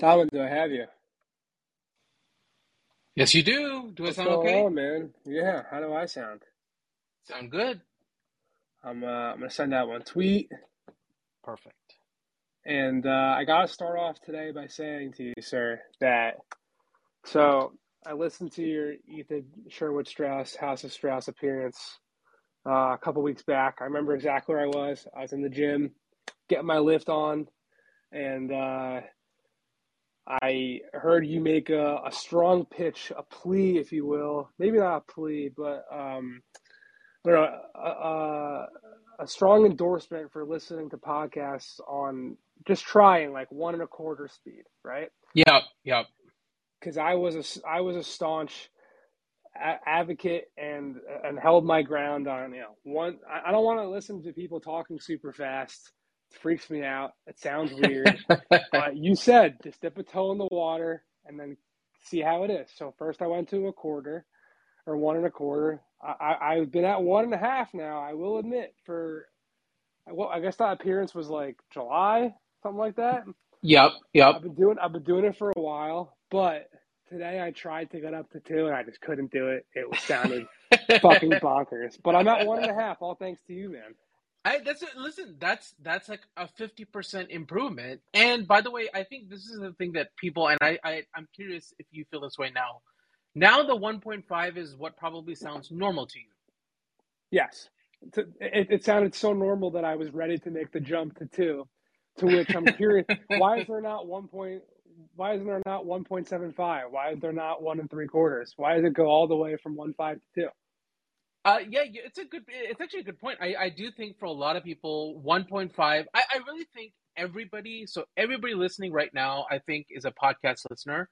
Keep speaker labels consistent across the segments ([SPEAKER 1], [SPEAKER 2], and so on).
[SPEAKER 1] Tomlin, do I have you?
[SPEAKER 2] Yes, you do. Do I
[SPEAKER 1] What's
[SPEAKER 2] sound okay?
[SPEAKER 1] on, man? Yeah, how do I sound?
[SPEAKER 2] Sound good.
[SPEAKER 1] I'm uh, I'm gonna send out one tweet,
[SPEAKER 2] Perfect.
[SPEAKER 1] and uh, I gotta start off today by saying to you, sir, that so I listened to your Ethan Sherwood Strauss House of Strauss appearance uh, a couple weeks back. I remember exactly where I was. I was in the gym, getting my lift on, and uh, I heard you make a, a strong pitch, a plea, if you will. Maybe not a plea, but um, I don't know, a, a, a strong endorsement for listening to podcasts on just trying like one and a quarter speed, right?
[SPEAKER 2] Yep. Yep.
[SPEAKER 1] Because I was a I was a staunch a- advocate and and held my ground on you know one. I, I don't want to listen to people talking super fast. Freaks me out. It sounds weird. but you said just dip a toe in the water and then see how it is. So first I went to a quarter or one and a quarter. I, I, I've been at one and a half now. I will admit for well, I guess that appearance was like July, something like that.
[SPEAKER 2] yep. Yep.
[SPEAKER 1] I've been doing I've been doing it for a while, but today I tried to get up to two and I just couldn't do it. It was sounded fucking bonkers. But I'm at one and a half, all thanks to you, man.
[SPEAKER 2] I that's it. Listen, that's that's like a fifty percent improvement. And by the way, I think this is the thing that people and I, I I'm curious if you feel this way now. Now the one point five is what probably sounds normal to you.
[SPEAKER 1] Yes. It, it sounded so normal that I was ready to make the jump to two. To which I'm curious, why is there not one point? Why isn't there not one point seven five? Why is there not one and three quarters? Why does it go all the way from one five to two?
[SPEAKER 2] Uh, yeah, it's a good. It's actually a good point. I, I do think for a lot of people, one point five. I, I really think everybody. So everybody listening right now, I think, is a podcast listener.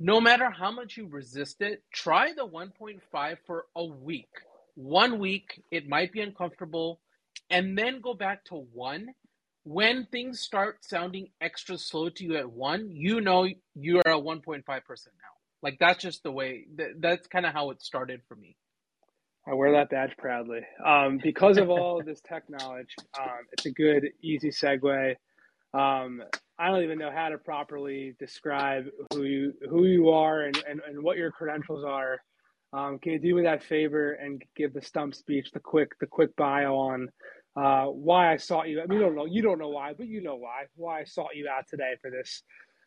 [SPEAKER 2] No matter how much you resist it, try the one point five for a week. One week, it might be uncomfortable, and then go back to one. When things start sounding extra slow to you at one, you know you are a one point five percent now. Like that's just the way. That, that's kind of how it started for me.
[SPEAKER 1] I wear that badge proudly. Um, because of all of this tech knowledge, um, it's a good, easy segue. Um, I don't even know how to properly describe who you who you are and, and, and what your credentials are. Um, can you do me that favor and give the stump speech, the quick the quick bio on uh, why I sought you? I mean, you don't know you don't know why, but you know why why I sought you out today for this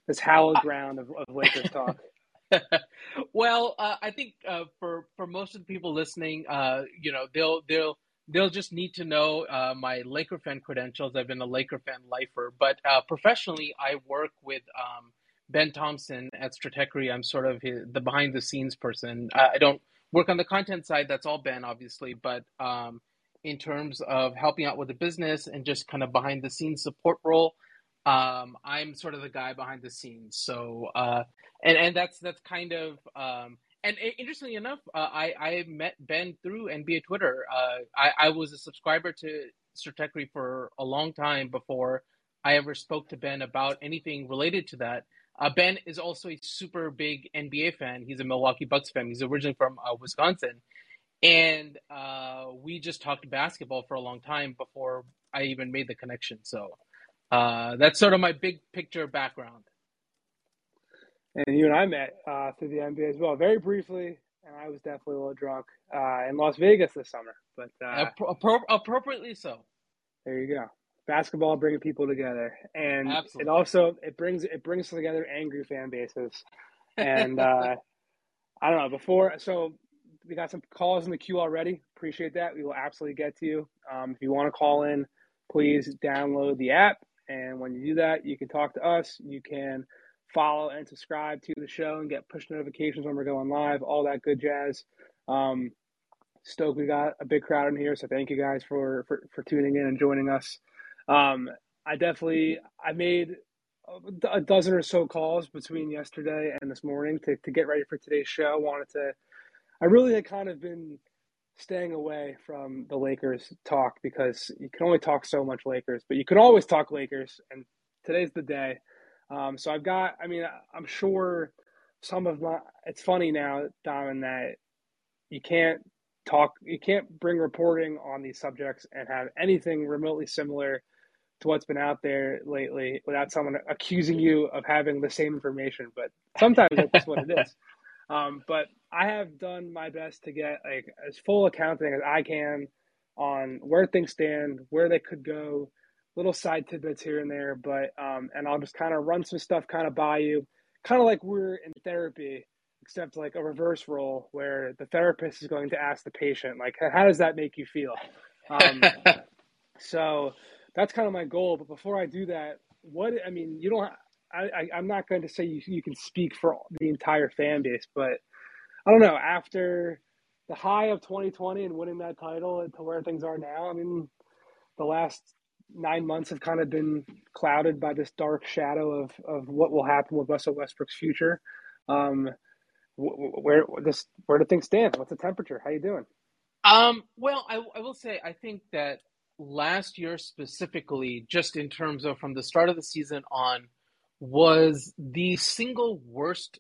[SPEAKER 1] this hallowed ground of, of Lakers talk.
[SPEAKER 2] well, uh, I think uh, for for most of the people listening, uh, you know, they'll they'll they'll just need to know uh, my Laker fan credentials. I've been a Laker fan lifer, but uh, professionally, I work with um, Ben Thompson at Stratechery. I'm sort of his, the behind the scenes person. I, I don't work on the content side. That's all Ben, obviously, but um, in terms of helping out with the business and just kind of behind the scenes support role. Um, I'm sort of the guy behind the scenes, so uh, and and that's that's kind of um, and interestingly enough, uh, I I met Ben through NBA Twitter. Uh, I I was a subscriber to Stratechery for a long time before I ever spoke to Ben about anything related to that. Uh, ben is also a super big NBA fan. He's a Milwaukee Bucks fan. He's originally from uh, Wisconsin, and uh, we just talked basketball for a long time before I even made the connection. So uh, that's sort of my big picture background.
[SPEAKER 1] And you and I met uh, through the NBA as well, very briefly, and I was definitely a little drunk uh, in Las Vegas this summer. But uh,
[SPEAKER 2] Appro- appro- appropriately so.
[SPEAKER 1] there you go, basketball bringing people together, and
[SPEAKER 2] Absolutely.
[SPEAKER 1] it also it brings it brings together angry fan bases. And uh, I don't know before, so we got some calls in the queue already. Appreciate that. We will absolutely get to you. Um, if you want to call in, please download the app, and when you do that, you can talk to us. You can follow and subscribe to the show and get push notifications when we're going live, all that good jazz. Um, stoked we got a big crowd in here, so thank you guys for for, for tuning in and joining us. Um, I definitely I made a dozen or so calls between yesterday and this morning to, to get ready for today's show. Wanted to, I really had kind of been staying away from the Lakers talk because you can only talk so much Lakers, but you can always talk Lakers, and today's the day. Um, so I've got, I mean, I'm sure some of my, it's funny now, Dom, that you can't talk, you can't bring reporting on these subjects and have anything remotely similar to what's been out there lately without someone accusing you of having the same information. But sometimes that's what it is. Um, but I have done my best to get like as full accounting as I can on where things stand, where they could go, little side tidbits here and there. But um, and I'll just kind of run some stuff kind of by you, kind of like we're in therapy, except like a reverse role where the therapist is going to ask the patient like, how does that make you feel? Um, so that's kind of my goal. But before I do that, what I mean, you don't. I, I am not going to say you you can speak for the entire fan base, but I don't know. After the high of 2020 and winning that title to where things are now, I mean, the last nine months have kind of been clouded by this dark shadow of of what will happen with Russell Westbrook's future. Um, where this where do things stand? What's the temperature? How you doing?
[SPEAKER 2] Um, well, I, I will say I think that last year specifically, just in terms of from the start of the season on, was the single worst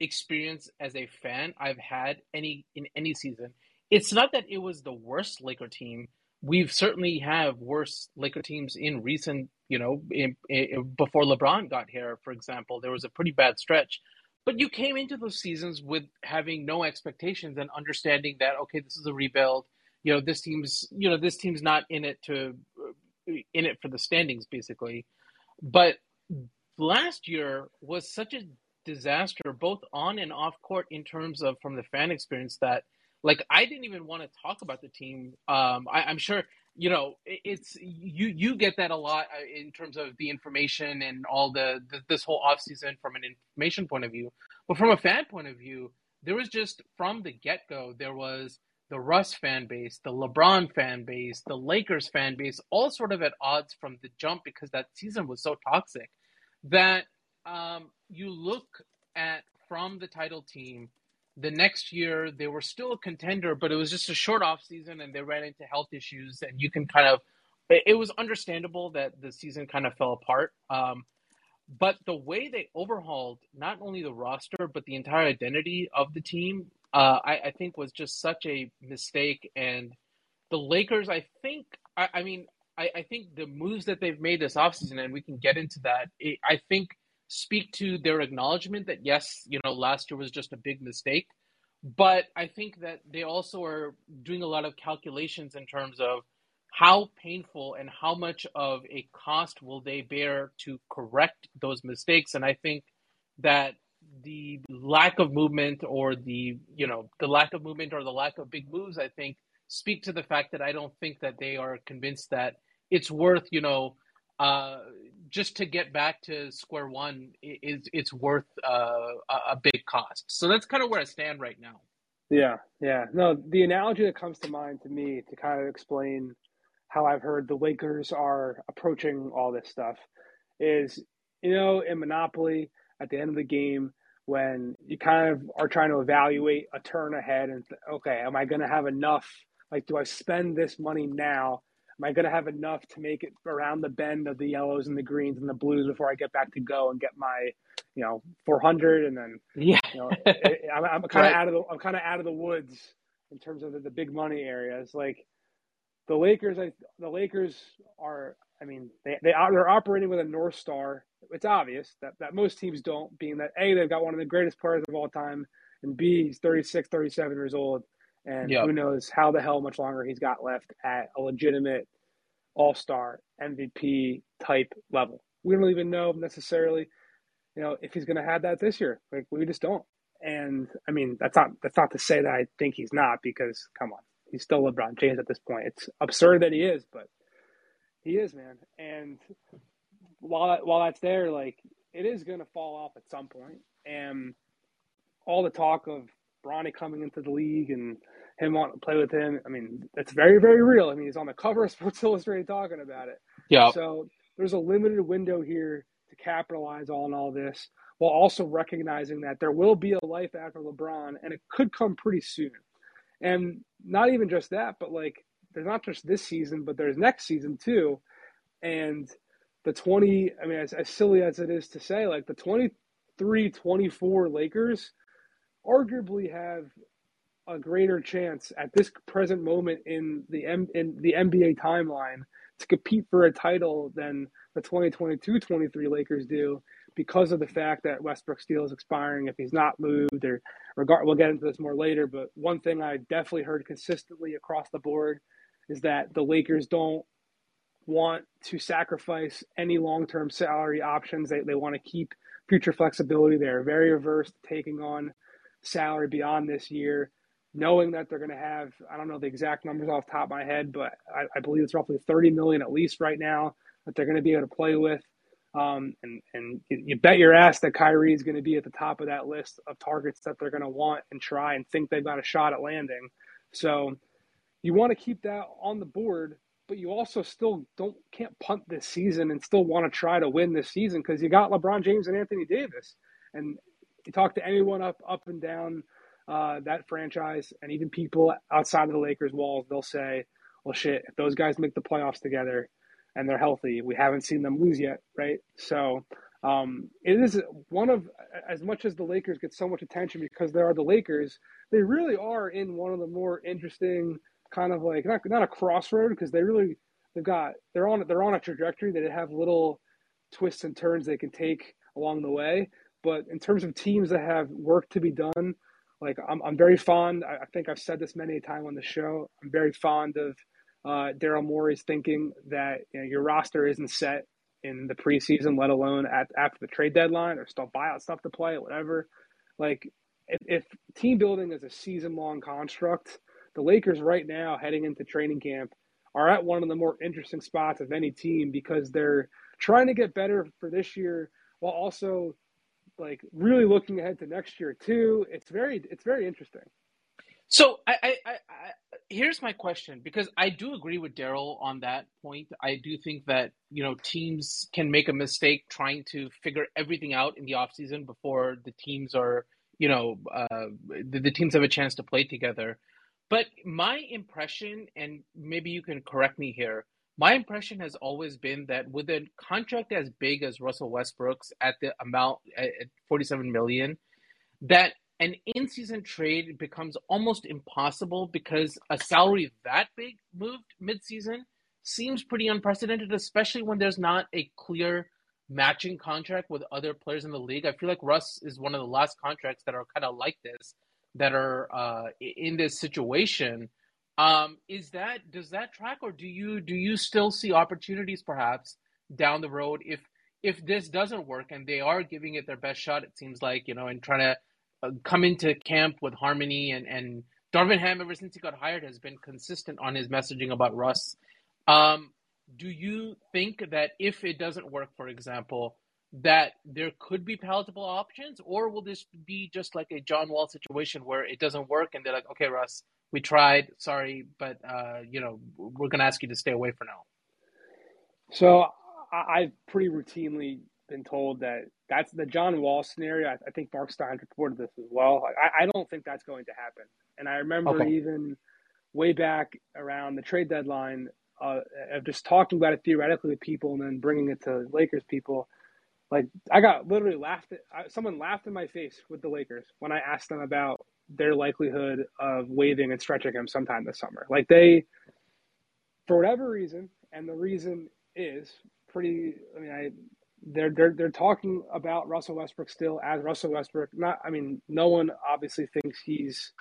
[SPEAKER 2] experience as a fan I've had any in any season. It's not that it was the worst Laker team. We've certainly have worse Laker teams in recent, you know, in, in, before LeBron got here, for example, there was a pretty bad stretch. But you came into those seasons with having no expectations and understanding that okay, this is a rebuild you know this team's you know this team's not in it to in it for the standings basically but last year was such a disaster both on and off court in terms of from the fan experience that like i didn't even want to talk about the team. Um I, am sure you know it's you you get that a lot uh, in terms of the information and all the, the this whole off season from an information point of view. But from a fan point of view there was just from the get-go there was the Russ fan base, the LeBron fan base, the Lakers fan base, all sort of at odds from the jump because that season was so toxic that um, you look at from the title team. The next year, they were still a contender, but it was just a short off season, and they ran into health issues. And you can kind of, it was understandable that the season kind of fell apart. Um, but the way they overhauled not only the roster but the entire identity of the team uh, I, I, think was just such a mistake. And the Lakers, I think, I, I mean, I, I, think the moves that they've made this offseason, and we can get into that, it, I think speak to their acknowledgement that, yes, you know, last year was just a big mistake. But I think that they also are doing a lot of calculations in terms of how painful and how much of a cost will they bear to correct those mistakes. And I think that the lack of movement or the you know the lack of movement or the lack of big moves i think speak to the fact that i don't think that they are convinced that it's worth you know uh, just to get back to square one is it's worth uh, a big cost so that's kind of where i stand right now
[SPEAKER 1] yeah yeah no the analogy that comes to mind to me to kind of explain how i've heard the lakers are approaching all this stuff is you know in monopoly at the end of the game when you kind of are trying to evaluate a turn ahead and okay, am I going to have enough? Like, do I spend this money now? Am I going to have enough to make it around the bend of the yellows and the greens and the blues before I get back to go and get my, you know, 400 and then, yeah, you know, I'm, I'm kind of right. out of the, I'm kind of out of the woods in terms of the, the big money areas. Like the Lakers, I, the Lakers are, I mean, they, they are, they're operating with a North Star it's obvious that, that most teams don't, being that A, they've got one of the greatest players of all time, and B, he's 36, 37 years old. And yep. who knows how the hell much longer he's got left at a legitimate all star MVP type level. We don't even know necessarily, you know, if he's going to have that this year. Like we just don't. And I mean, that's not that's not to say that I think he's not because come on, he's still LeBron James at this point. It's absurd that he is, but he is, man. And while while that's there, like it is going to fall off at some point. And all the talk of Bronny coming into the league and him wanting to play with him, I mean, that's very very real. I mean, he's on the cover of Sports Illustrated talking about it.
[SPEAKER 2] Yeah.
[SPEAKER 1] So there's a limited window here to capitalize on all this, while also recognizing that there will be a life after LeBron, and it could come pretty soon. And not even just that, but like there's not just this season, but there's next season too. And the 20, I mean, as, as silly as it is to say, like the 23 24 Lakers arguably have a greater chance at this present moment in the M, in the NBA timeline to compete for a title than the 2022-23 Lakers do because of the fact that Westbrook's deal is expiring. If he's not moved or regard we'll get into this more later but one thing I definitely heard consistently across the board is that the Lakers don't want to sacrifice any long-term salary options. They, they want to keep future flexibility. They're very averse to taking on salary beyond this year knowing that they're going to have I don't know the exact numbers off the top of my head, but I, I, believe it's roughly 30 million at least right now that they're going to be able to play with. Um, and and you, you, bet your ass that Kyrie is going to be at the top of that list of targets that they're going to want and try and think they've got a shot at landing. So you want to keep that on the board, but you also still don't can't punt this season and still want to try to win this season because you got LeBron James and Anthony Davis. And you talk to anyone up up and down uh, that franchise and even people outside of the Lakers walls, they'll say, well, shit, if those guys make the playoffs together and they're healthy, we haven't seen them lose yet, right? So um, it is one of, as much as the Lakers get so much attention because they are the Lakers, they really are in one of the more interesting kind of like, not, not a crossroad because they really, they've got, they're on, they're on a trajectory that have little twists and turns they can take along the way. But in terms of teams that have work to be done, like I'm, I'm very fond. I, I think I've said this many times on the show. I'm very fond of uh, Daryl Morey's thinking that you know, your roster isn't set in the preseason, let alone at, after the trade deadline. There's still buyout stuff to play, whatever. Like if, if team building is a season long construct, the Lakers right now heading into training camp are at one of the more interesting spots of any team because they're trying to get better for this year while also like really looking ahead to next year too. It's very it's very interesting.
[SPEAKER 2] So I, I, I, here's my question because I do agree with Daryl on that point. I do think that you know teams can make a mistake trying to figure everything out in the offseason before the teams are you know uh, the, the teams have a chance to play together. But my impression, and maybe you can correct me here, my impression has always been that with a contract as big as Russell Westbrook's at the amount at 47 million, that an in-season trade becomes almost impossible because a salary that big moved mid-season seems pretty unprecedented, especially when there's not a clear matching contract with other players in the league. I feel like Russ is one of the last contracts that are kind of like this, that are uh, in this situation um, is that does that track, or do you do you still see opportunities perhaps down the road if if this doesn't work and they are giving it their best shot? It seems like you know, and trying to uh, come into camp with harmony and and Darvin Ham ever since he got hired has been consistent on his messaging about Russ. Um, do you think that if it doesn't work, for example, that there could be palatable options, or will this be just like a John Wall situation where it doesn't work and they're like, okay, Russ, we tried. Sorry, but uh, you know we're going to ask you to stay away for now.
[SPEAKER 1] So I've pretty routinely been told that that's the John Wall scenario. I, think Mark Stein reported this as well. I, I, don't think that's going to happen. And I remember okay. even way back around the trade deadline uh, of just talking about it theoretically with people and then bringing it to Lakers people. Like I got literally laughed at. Someone laughed in my face with the Lakers when I asked them about their likelihood of waiving and stretching him sometime this summer. Like they, for whatever reason, and the reason is pretty. I mean, I they're they're they're talking about Russell Westbrook still as Russell Westbrook. Not, I mean, no one obviously thinks he's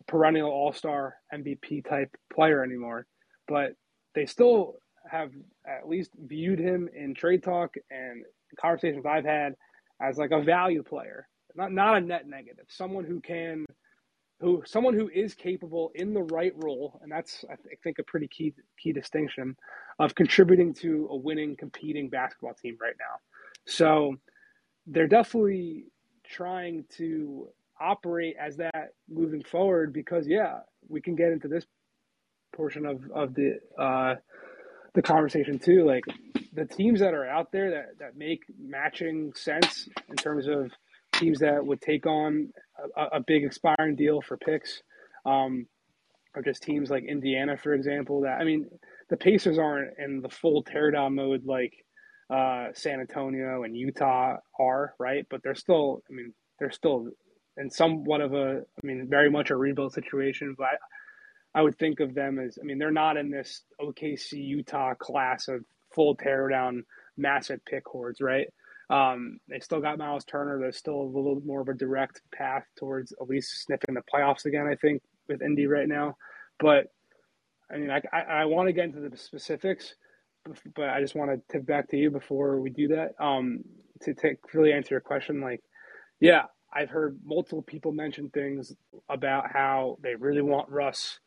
[SPEAKER 1] a perennial All Star MVP type player anymore, but they still have at least viewed him in trade talk and conversations I've had as like a value player, not not a net negative, someone who can who someone who is capable in the right role, and that's I think a pretty key key distinction of contributing to a winning, competing basketball team right now. So they're definitely trying to operate as that moving forward because yeah, we can get into this portion of of the uh, the conversation too. Like the teams that are out there that that make matching sense in terms of teams that would take on a, a big expiring deal for picks, um, or just teams like Indiana, for example. That I mean, the Pacers aren't in the full teardown mode like uh, San Antonio and Utah are, right? But they're still, I mean, they're still in somewhat of a, I mean, very much a rebuild situation. But I would think of them as I mean they're not in this OKC Utah class of full teardown massive pick hordes, right? Um, they still got Miles Turner. There's still a little more of a direct path towards at least sniffing the playoffs again. I think with Indy right now, but I mean, I, I, I want to get into the specifics, but I just want to tip back to you before we do that. Um, to take really answer your question, like, yeah, I've heard multiple people mention things about how they really want Russ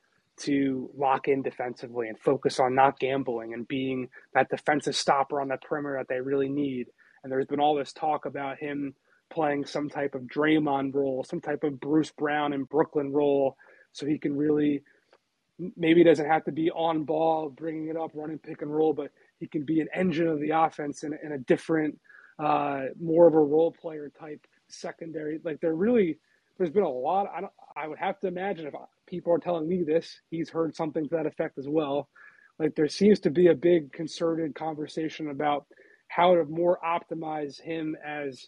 [SPEAKER 1] to lock in defensively and focus on not gambling and being that defensive stopper on the perimeter that they really need. And there's been all this talk about him playing some type of Draymond role, some type of Bruce Brown in Brooklyn role, so he can really maybe doesn't have to be on ball, bringing it up, running pick and roll, but he can be an engine of the offense in, in a different, uh, more of a role player type secondary. Like they're really, there's been a lot. I don't, I would have to imagine if people are telling me this, he's heard something to that effect as well. Like there seems to be a big concerted conversation about how to more optimize him as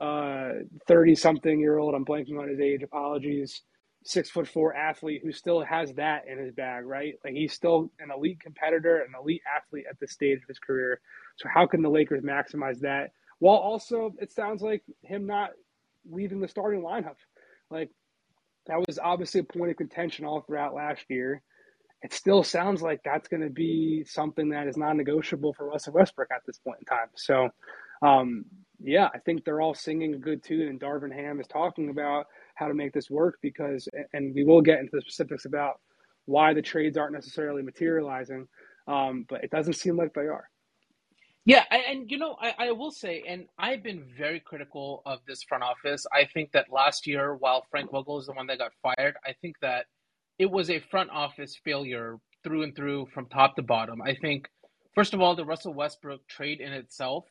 [SPEAKER 1] uh 30 something year old. I'm blanking on his age apologies. Six foot four athlete who still has that in his bag right? Like he's still an elite competitor an elite athlete at this stage of his career. So how can the lakers maximize that? While also it sounds like him not leaving the starting lineup. Like that was obviously a point of contention all throughout last year it still sounds like that's going to be something that is non-negotiable for Russell Westbrook at this point in time. So, um, yeah, I think they're all singing a good tune, and Darvin Ham is talking about how to make this work because, and we will get into the specifics about why the trades aren't necessarily materializing, um, but it doesn't seem like they are.
[SPEAKER 2] Yeah, and you know, I, I will say, and I've been very critical of this front office. I think that last year, while Frank Vogel is the one that got fired, I think that it was a front office failure through and through from top to bottom. I think, first of all, the Russell Westbrook trade in itself,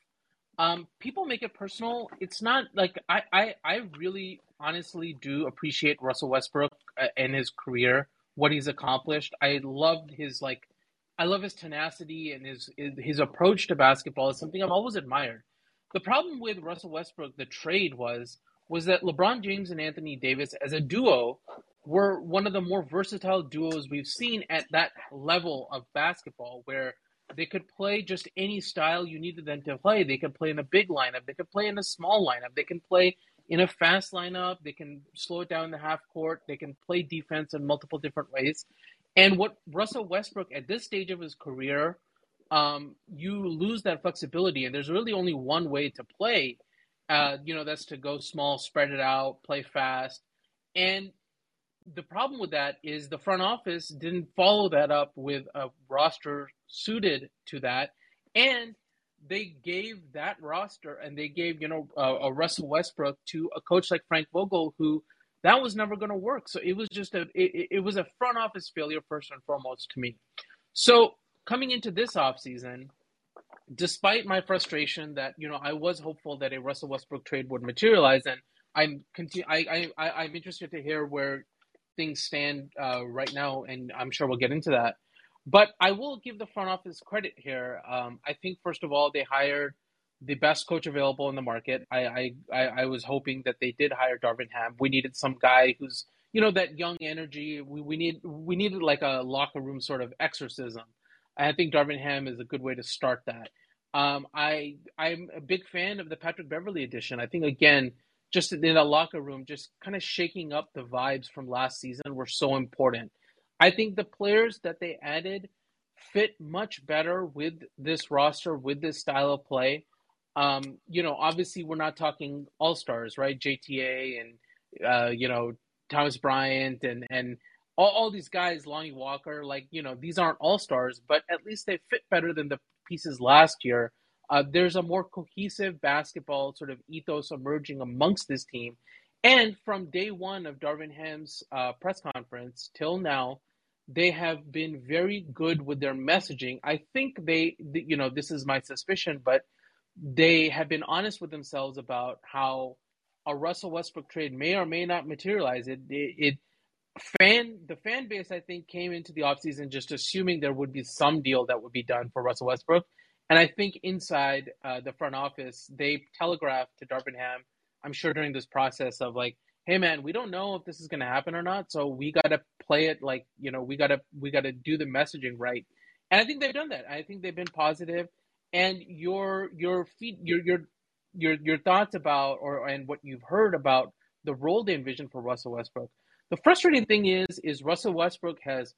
[SPEAKER 2] um, people make it personal. It's not like I, I, I really honestly do appreciate Russell Westbrook uh, and his career, what he's accomplished. I loved his like, I love his tenacity and his his approach to basketball is something I've always admired. The problem with Russell Westbrook, the trade was was that LeBron James and Anthony Davis as a duo were one of the more versatile duos we've seen at that level of basketball where they could play just any style you needed them to play. They could play in a big lineup, they could play in a small lineup, they can play in a fast lineup, they can slow it down in the half court, they can play defense in multiple different ways. And what Russell Westbrook at this stage of his career, um, you lose that flexibility, and there's really only one way to play. Uh, you know, that's to go small, spread it out, play fast, and the problem with that is the front office didn't follow that up with a roster suited to that, and they gave that roster and they gave you know a, a Russell Westbrook to a coach like Frank Vogel who that was never going to work. So it was just a it, it was a front office failure first and foremost to me. So coming into this offseason, despite my frustration that you know I was hopeful that a Russell Westbrook trade would materialize, and I'm continue I, I I'm interested to hear where things stand uh, right now, and I'm sure we'll get into that. But I will give the front office credit here. Um, I think first of all they hired the best coach available in the market. I, I I was hoping that they did hire Darvin Ham. We needed some guy who's you know that young energy. We we need we needed like a locker room sort of exorcism. I think Darvin Ham is a good way to start that. Um, I I'm a big fan of the Patrick Beverley edition. I think again just in the locker room, just kind of shaking up the vibes from last season were so important. I think the players that they added fit much better with this roster, with this style of play. Um, you know, obviously we're not talking all stars, right? JTA and uh, you know Thomas Bryant and and all, all these guys, Lonnie Walker, like you know these aren't all stars, but at least they fit better than the pieces last year. Uh, there's a more cohesive basketball sort of ethos emerging amongst this team. And from day one of Darvin Ham's uh, press conference till now, they have been very good with their messaging. I think they, you know, this is my suspicion, but they have been honest with themselves about how a Russell Westbrook trade may or may not materialize. It, it, it fan the fan base I think came into the offseason just assuming there would be some deal that would be done for Russell Westbrook. And I think inside uh, the front office, they telegraphed to Darvin Ham, I'm sure during this process of like, hey man, we don't know if this is going to happen or not, so we got to play it like you know we got to we got to do the messaging right. And I think they've done that. I think they've been positive, and your your feet your your your your thoughts about or and what you've heard about the role they envision for Russell Westbrook. The frustrating thing is is Russell Westbrook has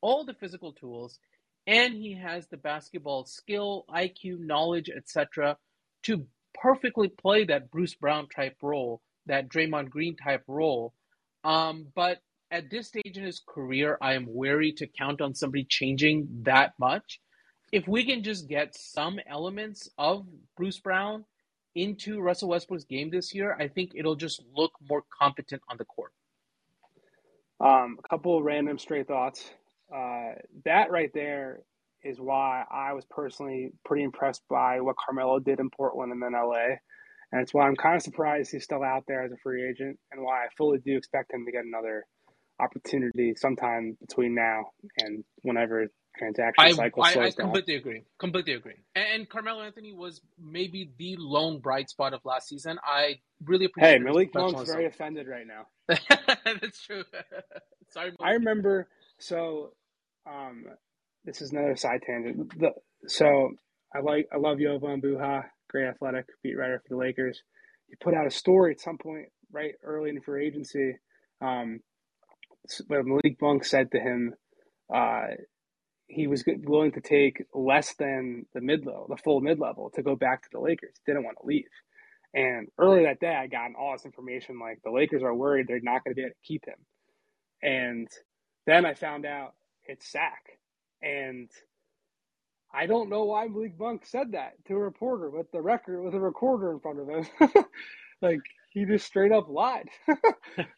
[SPEAKER 2] all the physical tools and he has the basketball skill, IQ, knowledge, etc. to perfectly play that Bruce Brown type role, that Draymond Green type role. Um, but at this stage in his career, I am wary to count on somebody changing that much. If we can just get some elements of Bruce Brown into Russell Westbrook's game this year, I think it'll just look more competent on the court.
[SPEAKER 1] Um, a couple of random stray thoughts. Uh, that right there is why I was personally pretty impressed by what Carmelo did in Portland and then LA. And it's why I'm kind of surprised he's still out there as a free agent and why I fully do expect him to get another opportunity sometime between now and whenever transaction
[SPEAKER 2] I,
[SPEAKER 1] cycle
[SPEAKER 2] I,
[SPEAKER 1] slows
[SPEAKER 2] I completely agree. Completely agree. And, and, Carmelo Anthony was maybe the lone bright spot of last season. I really appreciate.
[SPEAKER 1] Hey, Malik Monk's very offended right now.
[SPEAKER 2] That's true. Sorry.
[SPEAKER 1] Malik. I remember. So, um, this is another side tangent. The, so I like I love Jovan Buha, great athletic beat writer for the Lakers. He put out a story at some point right early in free agency. Um, but Malik Monk said to him, uh, he was willing to take less than the mid level, the full mid level, to go back to the Lakers. He didn't want to leave. And earlier that day, I got all this information like the Lakers are worried they're not going to be able to keep him. And then I found out it's Sack. And I don't know why Malik Monk said that to a reporter with the record with a recorder in front of him. like he just straight up lied.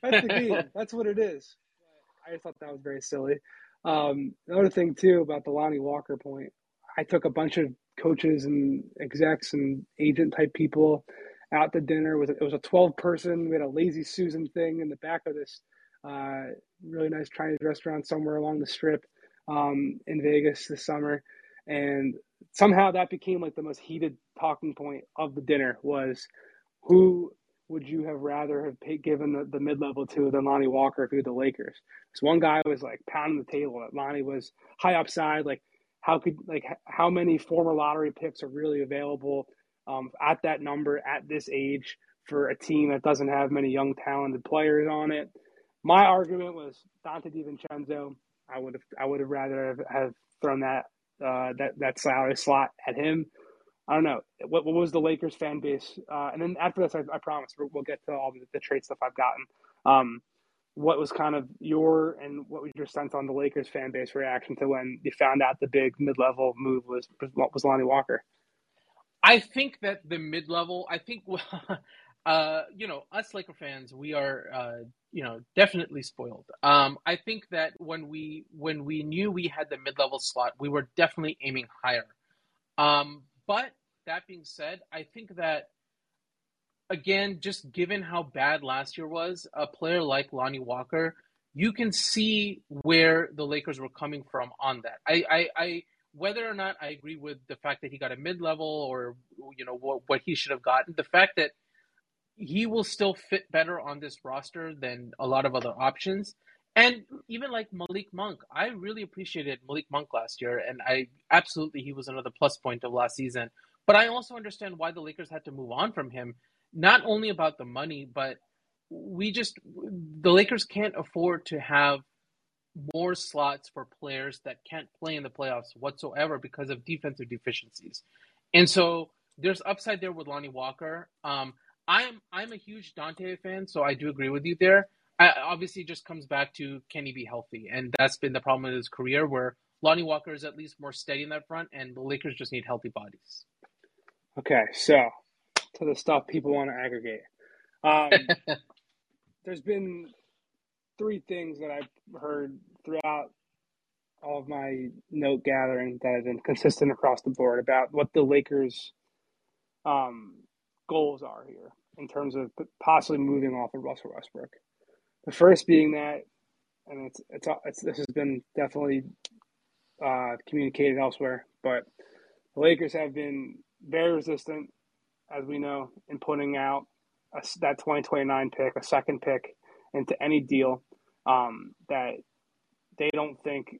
[SPEAKER 1] That's the game. That's what it is. I just thought that was very silly. Um, another thing too about the Lonnie Walker point, I took a bunch of coaches and execs and agent type people out to dinner. It was a, it was a twelve person. We had a lazy Susan thing in the back of this uh, really nice Chinese restaurant somewhere along the strip um, in Vegas this summer, and somehow that became like the most heated talking point of the dinner was who would you have rather have paid, given the, the mid level to than Lonnie Walker if you were the Lakers? So one guy was like pounding the table that Lonnie was high upside. Like how could like how many former lottery picks are really available um, at that number at this age for a team that doesn't have many young talented players on it? My argument was Donte DiVincenzo. I would have I would have rather have, thrown that uh, that that salary slot at him. I don't know what, what was the Lakers fan base, uh, and then after this, I, I promise we'll get to all the, the trade stuff I've gotten. Um, what was kind of your and what was your sense on the Lakers fan base reaction to when you found out the big mid level move was was Lonnie Walker?
[SPEAKER 2] I think that the mid level, I think, uh, you know, us Laker fans, we are, uh, you know, definitely spoiled. Um, I think that when we when we knew we had the mid level slot, we were definitely aiming higher. Um, but that being said, I think that again, just given how bad last year was, a player like Lonnie Walker, you can see where the Lakers were coming from on that. I, I, I whether or not I agree with the fact that he got a mid level or you know what what he should have gotten, the fact that he will still fit better on this roster than a lot of other options. And even like Malik Monk, I really appreciated Malik Monk last year, and I absolutely he was another plus point of last season. But I also understand why the Lakers had to move on from him. Not only about the money, but we just the Lakers can't afford to have more slots for players that can't play in the playoffs whatsoever because of defensive deficiencies. And so there's upside there with Lonnie Walker. Um, I'm I'm a huge Donte fan, so I do agree with you there. I, obviously, it just comes back to can he be healthy, and that's been the problem with his career, where Lonnie Walker is at least more steady in that front, and the Lakers just need healthy bodies.
[SPEAKER 1] Okay, so to the stuff people want to aggregate. Um, there's been three things that I've heard throughout all of my note gathering that have been consistent across the board about what the Lakers' um, goals are here in terms of possibly moving off of Russell Westbrook. The first being that, and it's it's, it's this has been definitely uh, communicated elsewhere, but the Lakers have been very resistant, as we know, in putting out a, that 2029 pick, a second pick, into any deal um, that they don't think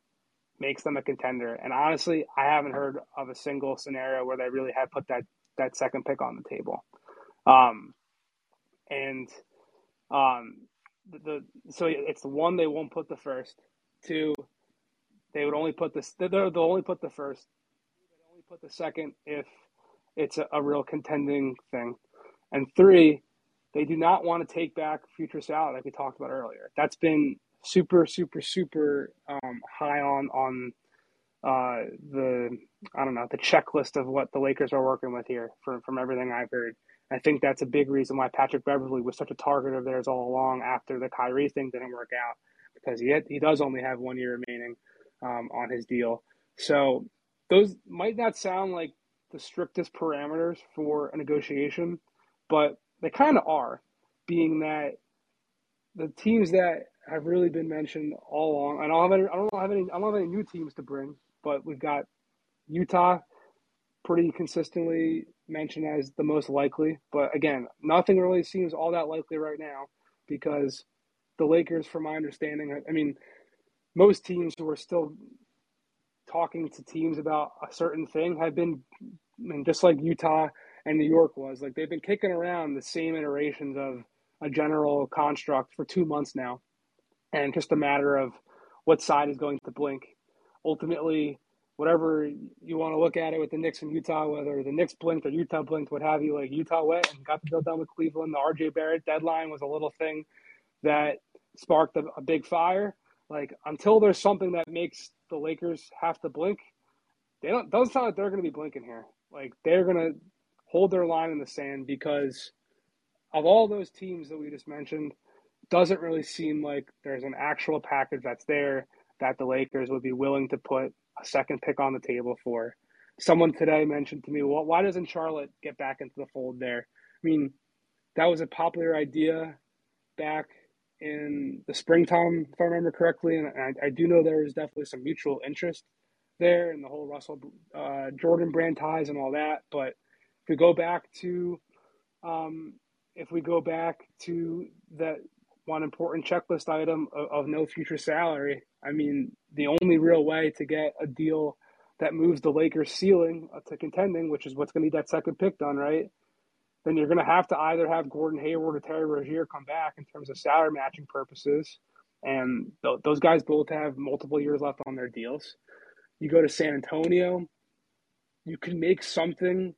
[SPEAKER 1] makes them a contender. And honestly, I haven't heard of a single scenario where they really have put that that second pick on the table. Um, and um, the, the so it's the one they won't put the first. Two, they would only put this. They'll only put the first. They only put the second if it's a, a real contending thing. And three, they do not want to take back future salary like we talked about earlier. That's been super, super, super um, high on on uh, the I don't know the checklist of what the Lakers are working with here from from everything I've heard. I think that's a big reason why Patrick Beverley was such a target of theirs all along after the Kyrie thing didn't work out because he had, he does only have one year remaining um, on his deal. So those might not sound like the strictest parameters for a negotiation, but they kind of are, being that the teams that have really been mentioned all along. I don't have any. I don't have any. I don't have any new teams to bring, but we've got Utah pretty consistently mentioned as the most likely. But again, nothing really seems all that likely right now because the Lakers, from my understanding, I mean, most teams who are still talking to teams about a certain thing have been, I mean, just like Utah and New York was, like they've been kicking around the same iterations of a general construct for two months now and just a matter of what side is going to blink. Ultimately, whatever you want to look at it with the Knicks and Utah, whether the Knicks blinked or Utah blinked, what have you, like Utah went and got the deal done with Cleveland. The RJ Barrett deadline was a little thing that sparked a, a big fire. Like until there's something that makes the Lakers have to blink, they don't doesn't sound like they're going to be blinking here. Like they're going to hold their line in the sand because of all those teams that we just mentioned, doesn't really seem like there's an actual package that's there that the Lakers would be willing to put a second pick on the table for. Someone today mentioned to me, well, why doesn't Charlotte get back into the fold there? I mean, that was a popular idea back in the springtime, if I remember correctly. And I, I do know there was definitely some mutual interest there in the whole Russell uh, Jordan brand ties and all that. But if we go back to, um, if we go back to that one important checklist item of, of, no future salary. I mean, the only real way to get a deal that moves the Lakers' ceiling uh, to contending, which is what's going to need that second pick done, right? Then you're going to have to either have Gordon Hayward or Terry Rozier come back in terms of salary matching purposes, and th- those guys both have multiple years left on their deals. You go to San Antonio, you can make something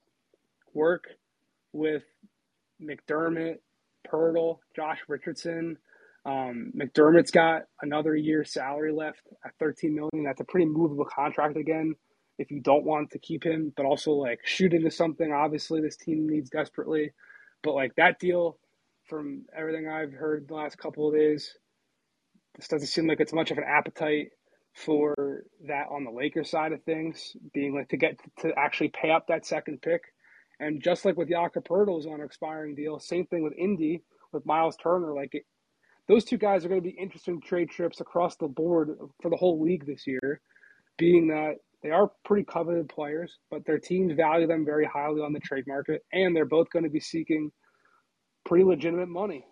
[SPEAKER 1] work with McDermott Poeltl, Josh Richardson. Um, McDermott's got another year salary left at 13 million. That's a pretty movable contract again. If you don't want to keep him, but also like shoot into something, obviously this team needs desperately. But like that deal, from everything I've heard the last couple of days, this doesn't seem like it's much of an appetite for that on the Lakers side of things, being like to get to actually pay up that second pick. And just like with Jakob Poeltl's on an expiring deal, same thing with Indy with Miles Turner. Like it, those two guys are going to be interesting trade trips across the board for the whole league this year, being that they are pretty coveted players, but their teams value them very highly on the trade market, and they're both going to be seeking pretty legitimate money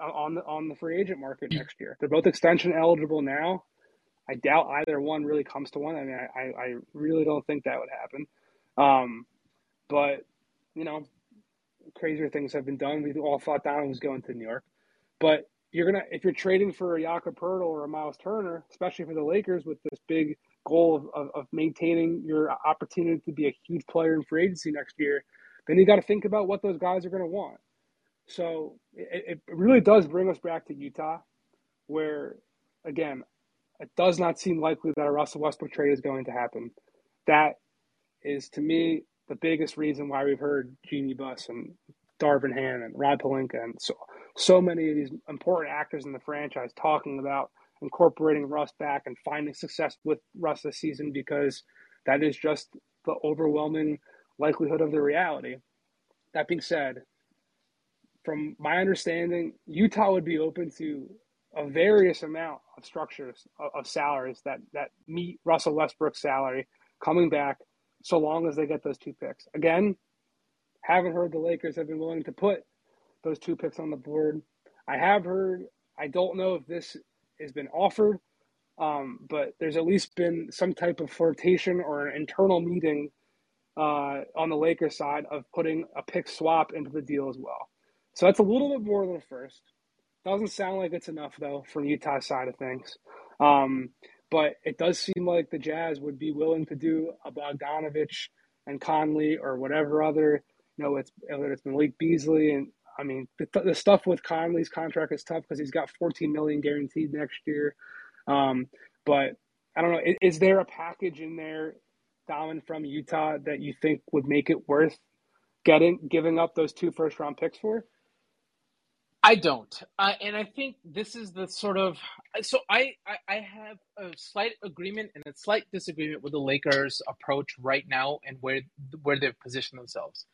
[SPEAKER 1] on the on the free agent market next year. They're both extension eligible now. I doubt either one really comes to one. I mean, I, I really don't think that would happen. Um, but you know, crazier things have been done. We all thought Donovan was going to New York, but you're gonna if you're trading for a Jakob Poeltl or a Miles Turner, especially for the Lakers with this big goal of, of, of maintaining your opportunity to be a huge player in free agency next year, then you got to think about what those guys are going to want. So it, it really does bring us back to Utah, where again, it does not seem likely that a Russell Westbrook trade is going to happen. That is to me the biggest reason why we've heard Jeanie Buss and Darvin Ham and Rob Pelinka and so so many of these important actors in the franchise talking about incorporating Russ back and finding success with Russ this season because that is just the overwhelming likelihood of the reality. That being said, from my understanding, Utah would be open to a various amount of structures of, of salaries that that meet Russell Westbrook's salary coming back so long as they get those two picks. Again, haven't heard the Lakers have been willing to put those two picks on the board. I have heard. I don't know if this has been offered, um, but there's at least been some type of flirtation or an internal meeting uh, on the Lakers side of putting a pick swap into the deal as well. So that's a little bit more than a first. Doesn't sound like it's enough though from Utah side of things. Um, but it does seem like the Jazz would be willing to do a Bogdanovic and Conley or whatever other, you know, it's whether it's Malik Beasley and I mean the, the stuff with Conley's contract is tough because he's got 14 million guaranteed next year. Um, but I don't know, is, is there a package in there, Daman from Utah that you think would make it worth getting giving up those two first round picks for?
[SPEAKER 2] I don't, uh, and I think this is the sort of so I, I, I have a slight agreement and a slight disagreement with the Lakers' approach right now and where where they've positioned themselves.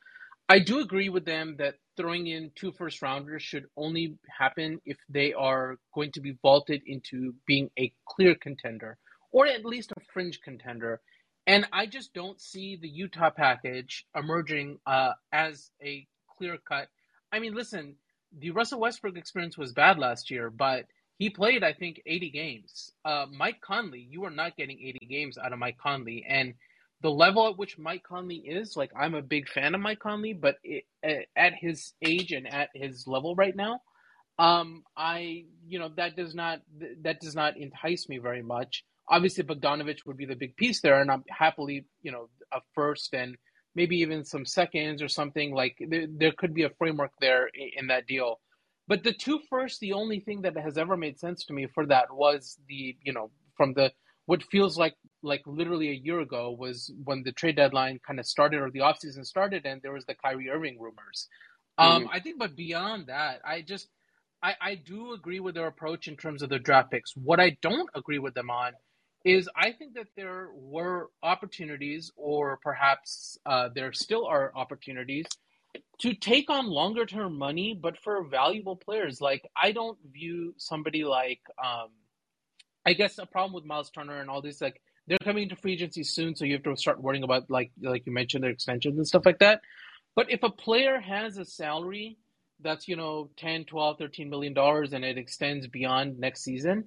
[SPEAKER 2] I do agree with them that throwing in two first rounders should only happen if they are going to be vaulted into being a clear contender or at least a fringe contender. And I just don't see the Utah package emerging uh, as a clear cut. I mean, listen, the Russell Westbrook experience was bad last year, but he played, I think, 80 games. Uh, Mike Conley, you are not getting 80 games out of Mike Conley. And the level at which Mike Conley is, like, I'm a big fan of Mike Conley, but it, at his age and at his level right now, um, I, you know, that does not that does not entice me very much. Obviously, Bogdanovic would be the big piece there, and I'm happily, you know, a first and maybe even some seconds or something like there, there could be a framework there in that deal but the two first the only thing that has ever made sense to me for that was the you know from the what feels like like literally a year ago was when the trade deadline kind of started or the offseason started and there was the Kyrie Irving rumors. Um, mm-hmm. I think, but beyond that, I just I, I do agree with their approach in terms of their draft picks. What I don't agree with them on is I think that there were opportunities, or perhaps uh, there still are opportunities, to take on longer term money, but for valuable players. Like I don't view somebody like, um, I guess a problem with Miles Turner and all this, like they're coming into free agency soon, so you have to start worrying about like like you mentioned their extensions and stuff like that. But if a player has a salary that's you know 10 12 13 million dollars and it extends beyond next season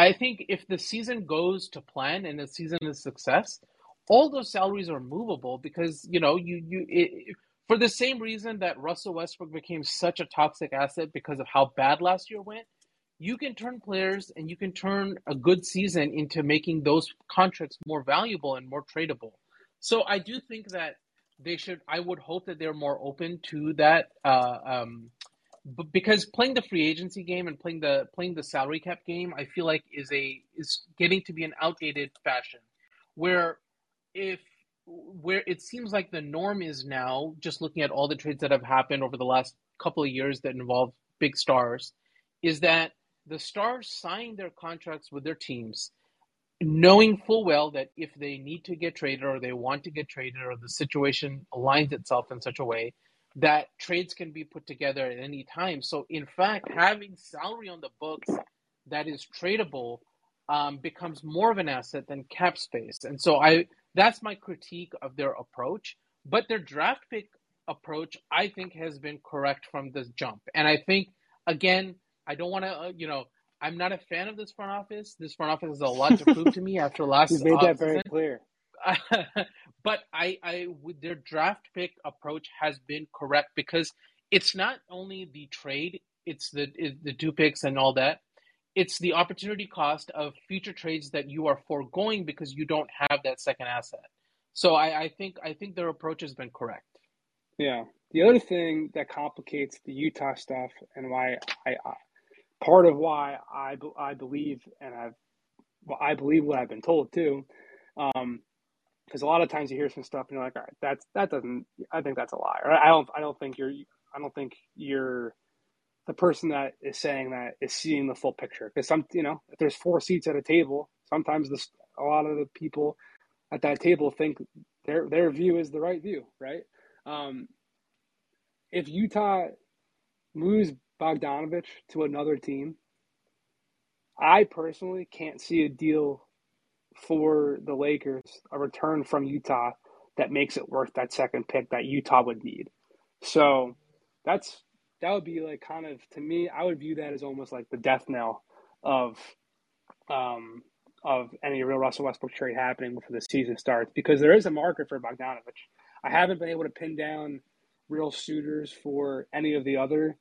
[SPEAKER 2] I think if the season goes to plan and the season is success, all those salaries are movable because you know you you it, for the same reason that Russell Westbrook became such a toxic asset because of how bad last year went. You can turn players and you can turn a good season into making those contracts more valuable and more tradable. So I do think that they should. I would hope that they're more open to that. Uh, um, because playing the free agency game and playing the playing the salary cap game, I feel like is a is getting to be an outdated fashion, where if where it seems like the norm is now, just looking at all the trades that have happened over the last couple of years that involve big stars, is that the stars sign their contracts with their teams, knowing full well that if they need to get traded or they want to get traded or the situation aligns itself in such a way that trades can be put together at any time. So, in fact, having salary on the books that is tradable um, becomes more of an asset than cap space. And so, I that's my critique of their approach. But their draft pick approach, I think, has been correct from the jump. And I think, again, I don't want to, uh, you know, I'm not a fan of this front office. This front office has a lot to prove to me after last.
[SPEAKER 1] You made that very clear.
[SPEAKER 2] but I, I, their draft pick approach has been correct because it's not only the trade, it's the the two picks and all that. It's the opportunity cost of future trades that you are foregoing because you don't have that second asset. So I, I think I think their approach has been correct.
[SPEAKER 1] Yeah. The other thing that complicates the Utah stuff and why I, I part of why I, I believe and I've well, I believe what I've been told too um, because a lot of times you hear some stuff and you're like, all right, that's that doesn't. I think that's a lie. Or I don't. I don't think you're. I don't think you're the person that is saying that is seeing the full picture. Because some, you know, if there's four seats at a table, sometimes this a lot of the people at that table think their their view is the right view, right? Um, if Utah moves Bogdanovic to another team, I personally can't see a deal for the Lakers, a return from Utah that makes it worth that second pick that Utah would need. So that's that would be like kind of to me, I would view that as almost like the death knell of um of any real Russell Westbrook trade happening before the season starts because there is a market for Bogdanovic. I haven't been able to pin down real suitors for any of the other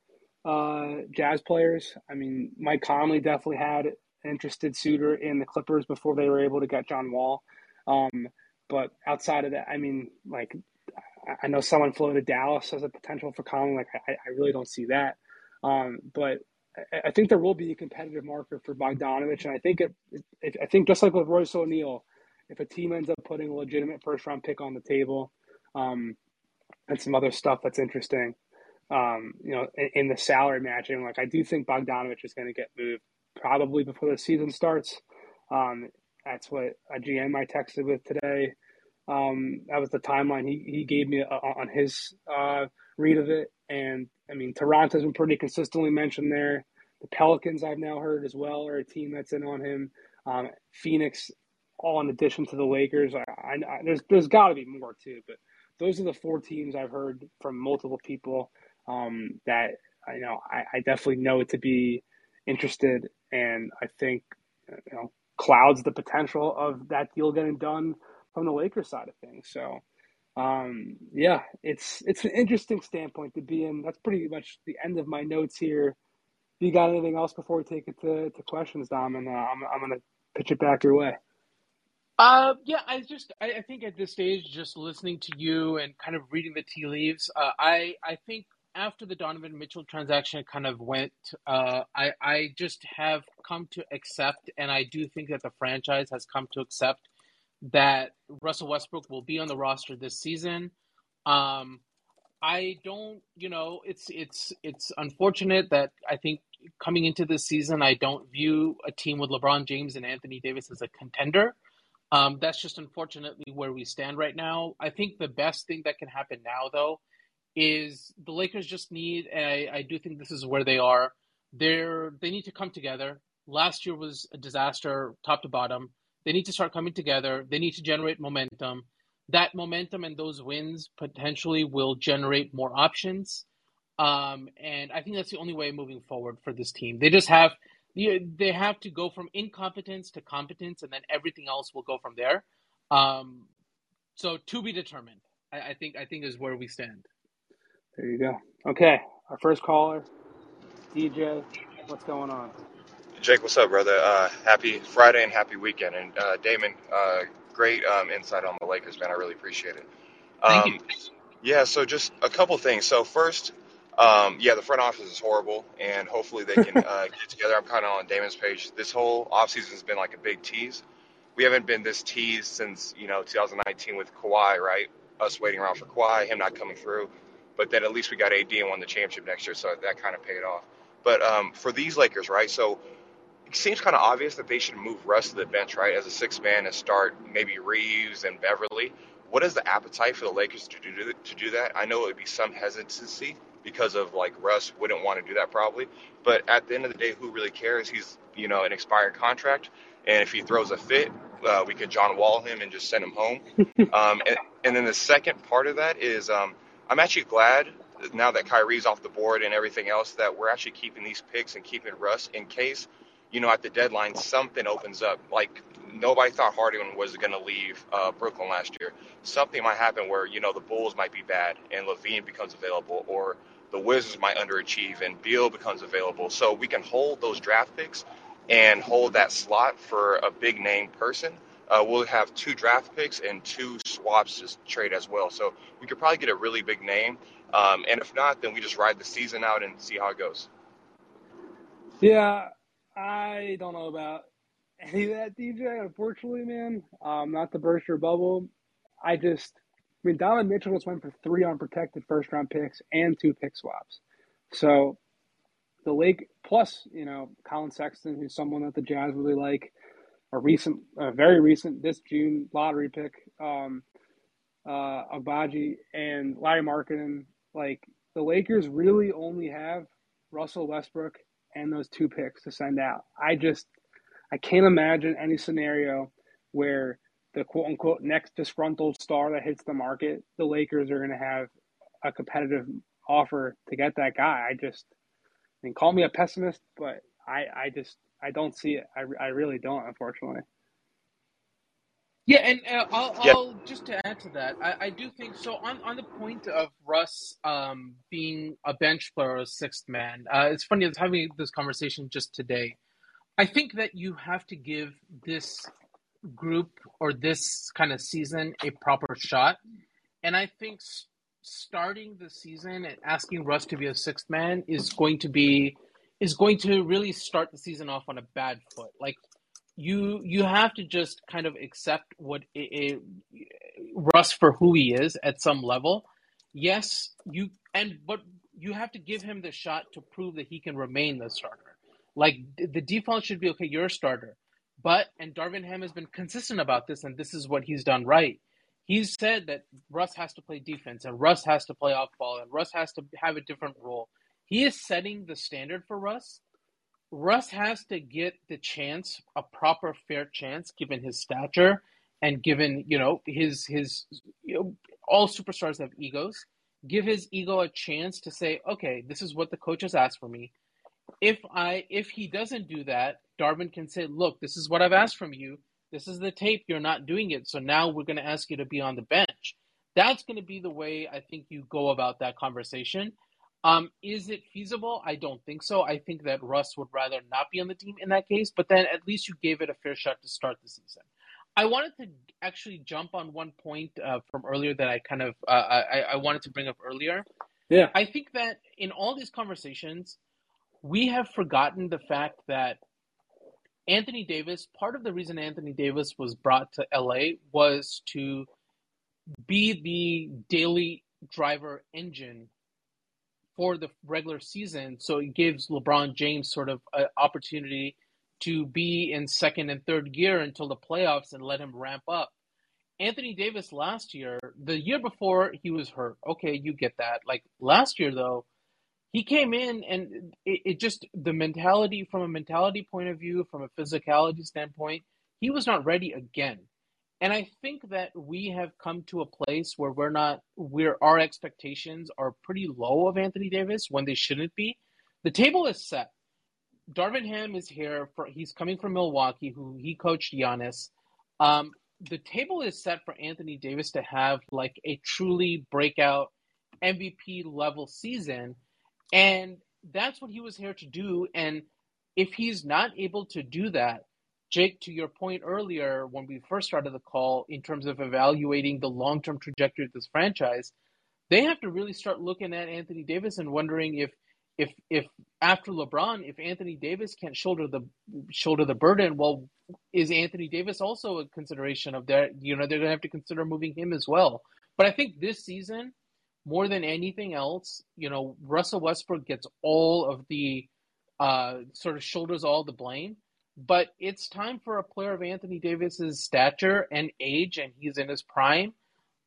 [SPEAKER 1] uh, Jazz players. I mean, Mike Conley definitely had interested suitor in the Clippers before they were able to get John Wall. Um, but outside of that, I mean, like, I know someone floated Dallas as a potential for Conley. Like, I, I really don't see that. Um, but I, I think there will be a competitive market for Bogdanovic, and I think it, it, I think just like with Royce O'Neale, if a team ends up putting a legitimate first round pick on the table, um, and some other stuff that's interesting, um, you know, in, in, the salary matching. Like I do think Bogdanovic is going to get moved probably before the season starts. Um, that's what a GM I texted with today. Um, that was the timeline he, he gave me uh, on his uh, read of it. And I mean, Toronto's been pretty consistently mentioned there. The Pelicans, I've now heard as well, are a team that's in on him. Um, Phoenix, all in addition to the Lakers. I, I, I there's there's got to be more too, but those are the four teams I've heard from multiple people um, that you know I, I, definitely know to be interested, and I think you know clouds the potential of that deal getting done from the Lakers side of things. So. Um, yeah, it's it's an interesting standpoint to be in. That's pretty much the end of my notes here. You got anything else before we take it to, to questions, Dom? And uh, I'm I'm gonna pitch it back your way.
[SPEAKER 2] Uh, yeah, I just I, I, think at this stage, just listening to you and kind of reading the tea leaves, uh, I I think after the Donovan Mitchell transaction kind of went, uh, I I just have come to accept, and I do think that the franchise has come to accept that Russell Westbrook will be on the roster this season. Um, I don't, you know, it's it's it's unfortunate that I think coming into this season, I don't view a team with LeBron James and Anthony Davis as a contender. Um, that's just unfortunately where we stand right now. I think the best thing that can happen now, though, is the Lakers just need. I, I do think this is where they are. They're they need to come together. Last year was a disaster, top to bottom. They need to start coming together. They need to generate momentum. That momentum and those wins potentially will generate more options. Um, and I think that's the only way moving forward for this team. They just have they have to go from incompetence to competence, and then everything else will go from there. Um, so to be determined. I, I think I think is where we stand.
[SPEAKER 1] There you go. Okay, our first caller, DJ. What's going on?
[SPEAKER 3] Jake, what's up, brother? Uh, happy Friday and happy weekend. And uh, Daman, uh, great um, insight on the Lakers, man. I really appreciate it.
[SPEAKER 2] Um, Thank you.
[SPEAKER 3] Yeah, so just a couple things. So first, um, yeah, the front office is horrible, and hopefully they can uh, get together. I'm kind of on Daman's page. This whole offseason has been like a big tease. We haven't been this teased since you know 2019 with Kawhi, right? Us waiting around for Kawhi, him not coming through, but then at least we got AD and won the championship next year, so that kind of paid off. But um, for these Lakers, right? So it seems kind of obvious that they should move Russ to the bench, right, as a six man and start maybe Reaves and Beverley. What is the appetite for the Lakers to do to do that? I know it would be some hesitancy because of like Russ wouldn't want to do that probably. But at the end of the day, who really cares? He's you know an expired contract, and if he throws a fit, uh, we could John Wall him and just send him home. um, and, and then the second part of that is um, I'm actually glad now that Kyrie's off the board and everything else that we're actually keeping these picks and keeping Russ in case you know at the deadline something opens up like nobody thought Harden was going to leave uh, Brooklyn last year. Something might happen where you know the Bulls might be bad and LaVine becomes available, or the Wizards might underachieve and Beal becomes available. So we can hold those draft picks and hold that slot for a big name person. Uh, we'll have two draft picks and two swaps to trade as well. So we could probably get a really big name. Um, and if not, then we just ride the season out and see how it goes.
[SPEAKER 1] Yeah, I don't know about any of that, DJ. Unfortunately, man, um, not to burst your bubble. I just I mean, Donovan Mitchell just went for three unprotected first round picks and two pick swaps. So the Lake plus, you know, Collin Sexton, who's someone that the Jazz really like, a recent, a very recent this June lottery pick, um, uh, and Lauri Markkanen. Like the Lakers really only have Russell Westbrook and those two picks to send out. I just, I can't imagine any scenario where the quote unquote next disgruntled star that hits the market, the Lakers are going to have a competitive offer to get that guy. I just, I mean, call me a pessimist, but I, I just, I don't see it. I, I really don't, unfortunately.
[SPEAKER 2] Yeah, and uh, I'll, yeah. I'll just to add to that, I, I, do think so. On on the point of Russ um, being a bench player or a sixth man, uh, it's funny. I was having this conversation just today. I think that you have to give this group or this kind of season a proper shot, and I think starting the season and asking Russ to be a sixth man is going to be is going to really start the season off on a bad foot. Like you you have to just kind of accept what it, it, Russ for who he is at some level. Yes, you and but you have to give him the shot to prove that he can remain the starter. Like the default should be okay, you're a starter. But and Darvin Ham has been consistent about this, and this is what he's done right. He's said that Russ has to play defense, and Russ has to play off ball, and Russ has to have a different role. He is setting the standard for Russ, Russ has to get the chance, a proper fair chance, given his stature and given you know his his you know, all superstars have egos. Give his ego a chance to say, okay, this is what the coach has asked for me. If I if he doesn't do that, Darvin can say, look, this is what I've asked from you. This is the tape. You're not doing it. So now we're going to ask you to be on the bench. That's going to be the way I think you go about that conversation. Um, is it feasible? I don't think so. I think that Russ would rather not be on the team in that case, but then at least you gave it a fair shot to start the season. I wanted to actually jump on one point uh, from earlier that I kind of uh, I, I wanted to bring up earlier.
[SPEAKER 1] Yeah,
[SPEAKER 2] I think that in all these conversations, we have forgotten the fact that Anthony Davis. Part of the reason Anthony Davis was brought to LA was to be the daily driver engine for the regular season. So it gives LeBron James sort of an opportunity to be in second and third gear until the playoffs and let him ramp up. Anthony Davis last year, the year before, he was hurt. Okay, you get that. Like last year, though, he came in and it, it just, the mentality, from a mentality point of view, from a physicality standpoint, he was not ready again. And I think that we have come to a place where we're not, where our expectations are pretty low of Anthony Davis when they shouldn't be. The table is set. Darvin Ham is here. For, he's coming from Milwaukee, who he coached Giannis. Um, the table is set for Anthony Davis to have like a truly breakout MVP level season. And that's what he was here to do. And if he's not able to do that, Jake, to your point earlier, when we first started the call, in terms of evaluating the long term trajectory of this franchise, they have to really start looking at Anthony Davis and wondering if if if after LeBron, if Anthony Davis can't shoulder the shoulder the burden, well, is Anthony Davis also a consideration of that? You know, they're gonna have to consider moving him as well. But I think this season, more than anything else, you know, Russell Westbrook gets all of the uh, sort of shoulders all the blame but it's time for a player of Anthony Davis's stature and age, and he's in his prime,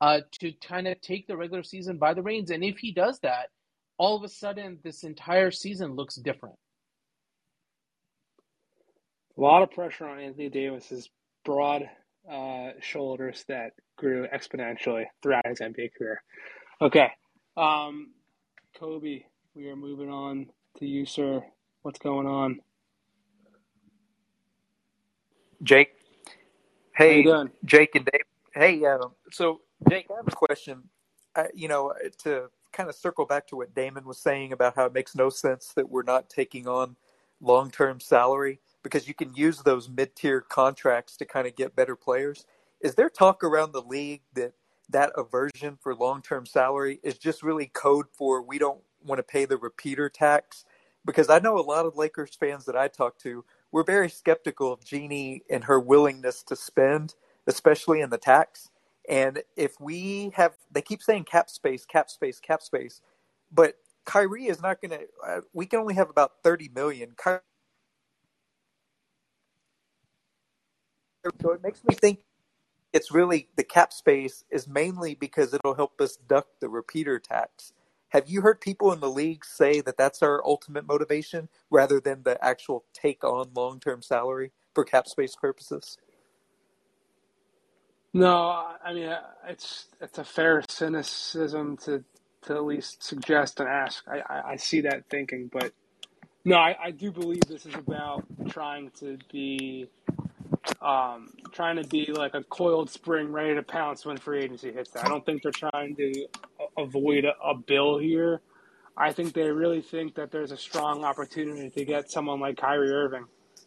[SPEAKER 2] uh, to kind of take the regular season by the reins. And if he does that, all of a sudden this entire season looks different.
[SPEAKER 1] A lot of pressure on Anthony Davis's broad uh, shoulders that grew exponentially throughout his NBA career. Okay, um, Kobe, we are moving on to you, sir. What's going on?
[SPEAKER 4] Jake. Hey, Jake and Dave. Hey, uh, so Jake, I have a question. I, you know, to kind of circle back to what Daman was saying about how it makes no sense that we're not taking on long-term salary because you can use those mid-tier contracts to kind of get better players. Is there talk around the league that that aversion for long-term salary is just really code for we don't want to pay the repeater tax? Because I know a lot of Lakers fans that I talk to we're very skeptical of Jeanie and her willingness to spend, especially in the tax. And if we have, they keep saying cap space, cap space, cap space, but Kyrie is not going to. Uh, we can only have about thirty million. So it makes me think it's really the cap space is mainly because it'll help us duck the repeater tax. Have you heard people in the league say that that's our ultimate motivation rather than the actual take on long term salary for cap space purposes?
[SPEAKER 1] No, I mean uh, it's it's a fair cynicism to to at least suggest and ask. I, I, I see that thinking, but no, I, I do believe this is about trying to be um, trying to be like a coiled spring ready to pounce when free agency hits. I don't think they're trying to avoid a, a bill here. I think they really think that there's a strong opportunity to get someone like Kyrie Irving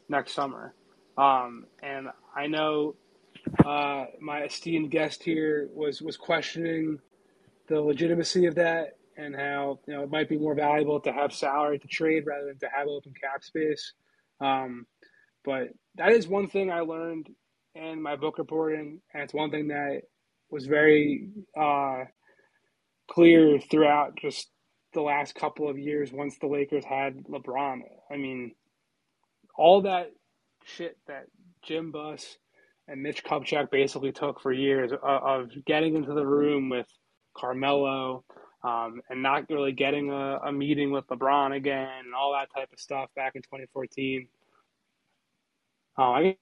[SPEAKER 1] next summer. Um, and I know uh, my esteemed guest here was was questioning the legitimacy of that and how you know it might be more valuable to have salary to trade rather than to have open cap space. Um, but that is one thing I learned in my book reporting, and it's one thing that was very uh, clear throughout just the last couple of years once the Lakers had LeBron. I mean, all that shit that Jim Buss and Mitch Kupchak basically took for years of, of getting into the room with Carmelo um, and not really getting a, a, meeting with LeBron again and all that type of stuff back in 2014. Oh, I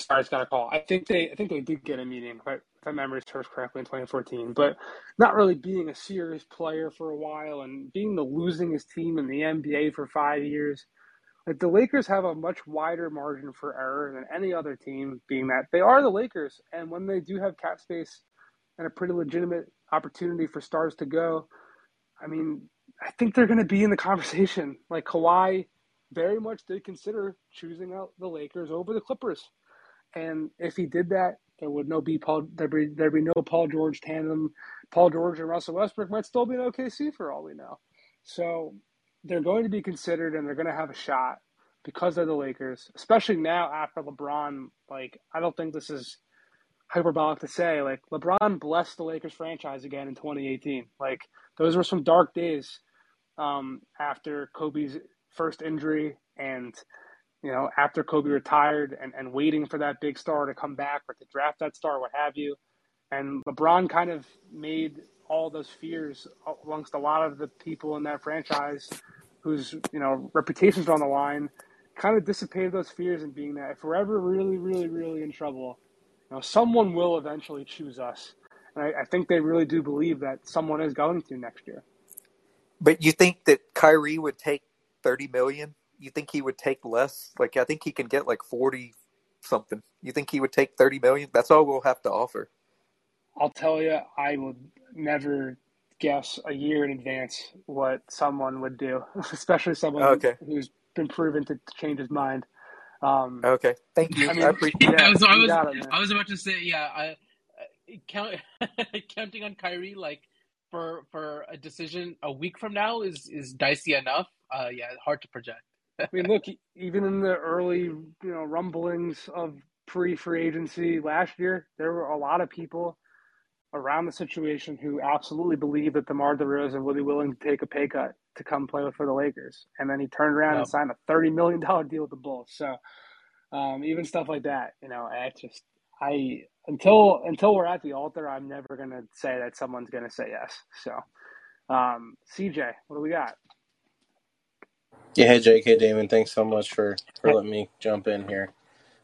[SPEAKER 1] sorry, I just got a call. I think they, I think they did get a meeting, if I, if I remember serves correctly, in 2014. But not really being a serious player for a while and being the losingest team in the NBA for five years. Like the Lakers have a much wider margin for error than any other team, being that they are the Lakers, and when they do have cap space and a pretty legitimate opportunity for stars to go, I mean, I think they're going to be in the conversation. Like Kawhi very much did consider choosing out the Lakers over the Clippers. And if he did that, there would no be Paul there'd be there'd be no Paul George tandem. Paul George and Russell Westbrook might still be in OKC for all we know. So they're going to be considered and they're going to have a shot because they're the Lakers, especially now after LeBron. Like, I don't think this is hyperbolic to say. Like, LeBron blessed the Lakers franchise again in 2018. Like, those were some dark days um, after Kobe's first injury and, you know, after Kobe retired and, and waiting for that big star to come back or to draft that star, what have you. And LeBron kind of made all those fears amongst a lot of the people in that franchise whose, you know, reputations are on the line, kind of dissipated those fears and being that if we're ever really, really, really in trouble, you know, someone will eventually choose us. And I, I think they really do believe that someone is going to next year.
[SPEAKER 4] But you think that Kyrie would take thirty million? You think he would take less? Like I think he can get like forty something. You think he would take thirty million? That's all we'll have to offer.
[SPEAKER 1] I'll tell you, I would never guess a year in advance what someone would do, especially someone okay. who's been proven to change his mind. Um,
[SPEAKER 4] okay, thank you. I, mean, I appreciate
[SPEAKER 2] that. I was, I was, it, I was about to say, yeah, I, count, counting on Kyrie like for for a decision a week from now is is dicey enough. Uh, yeah, hard to project.
[SPEAKER 1] I mean, look, even in the early you know rumblings of pre free agency last year, there were a lot of people around the situation who absolutely believed that DeMar DeRozan would be willing to take a pay cut to come play for the Lakers, and then he turned around yep. and signed a thirty million dollar deal with the Bulls. So um, even stuff like that, you know, I just I until until we're at the altar, I'm never gonna say that someone's gonna say yes. So um, CJ, what do we got?
[SPEAKER 5] Yeah, hey hey Daman, thanks so much for for letting me jump in here.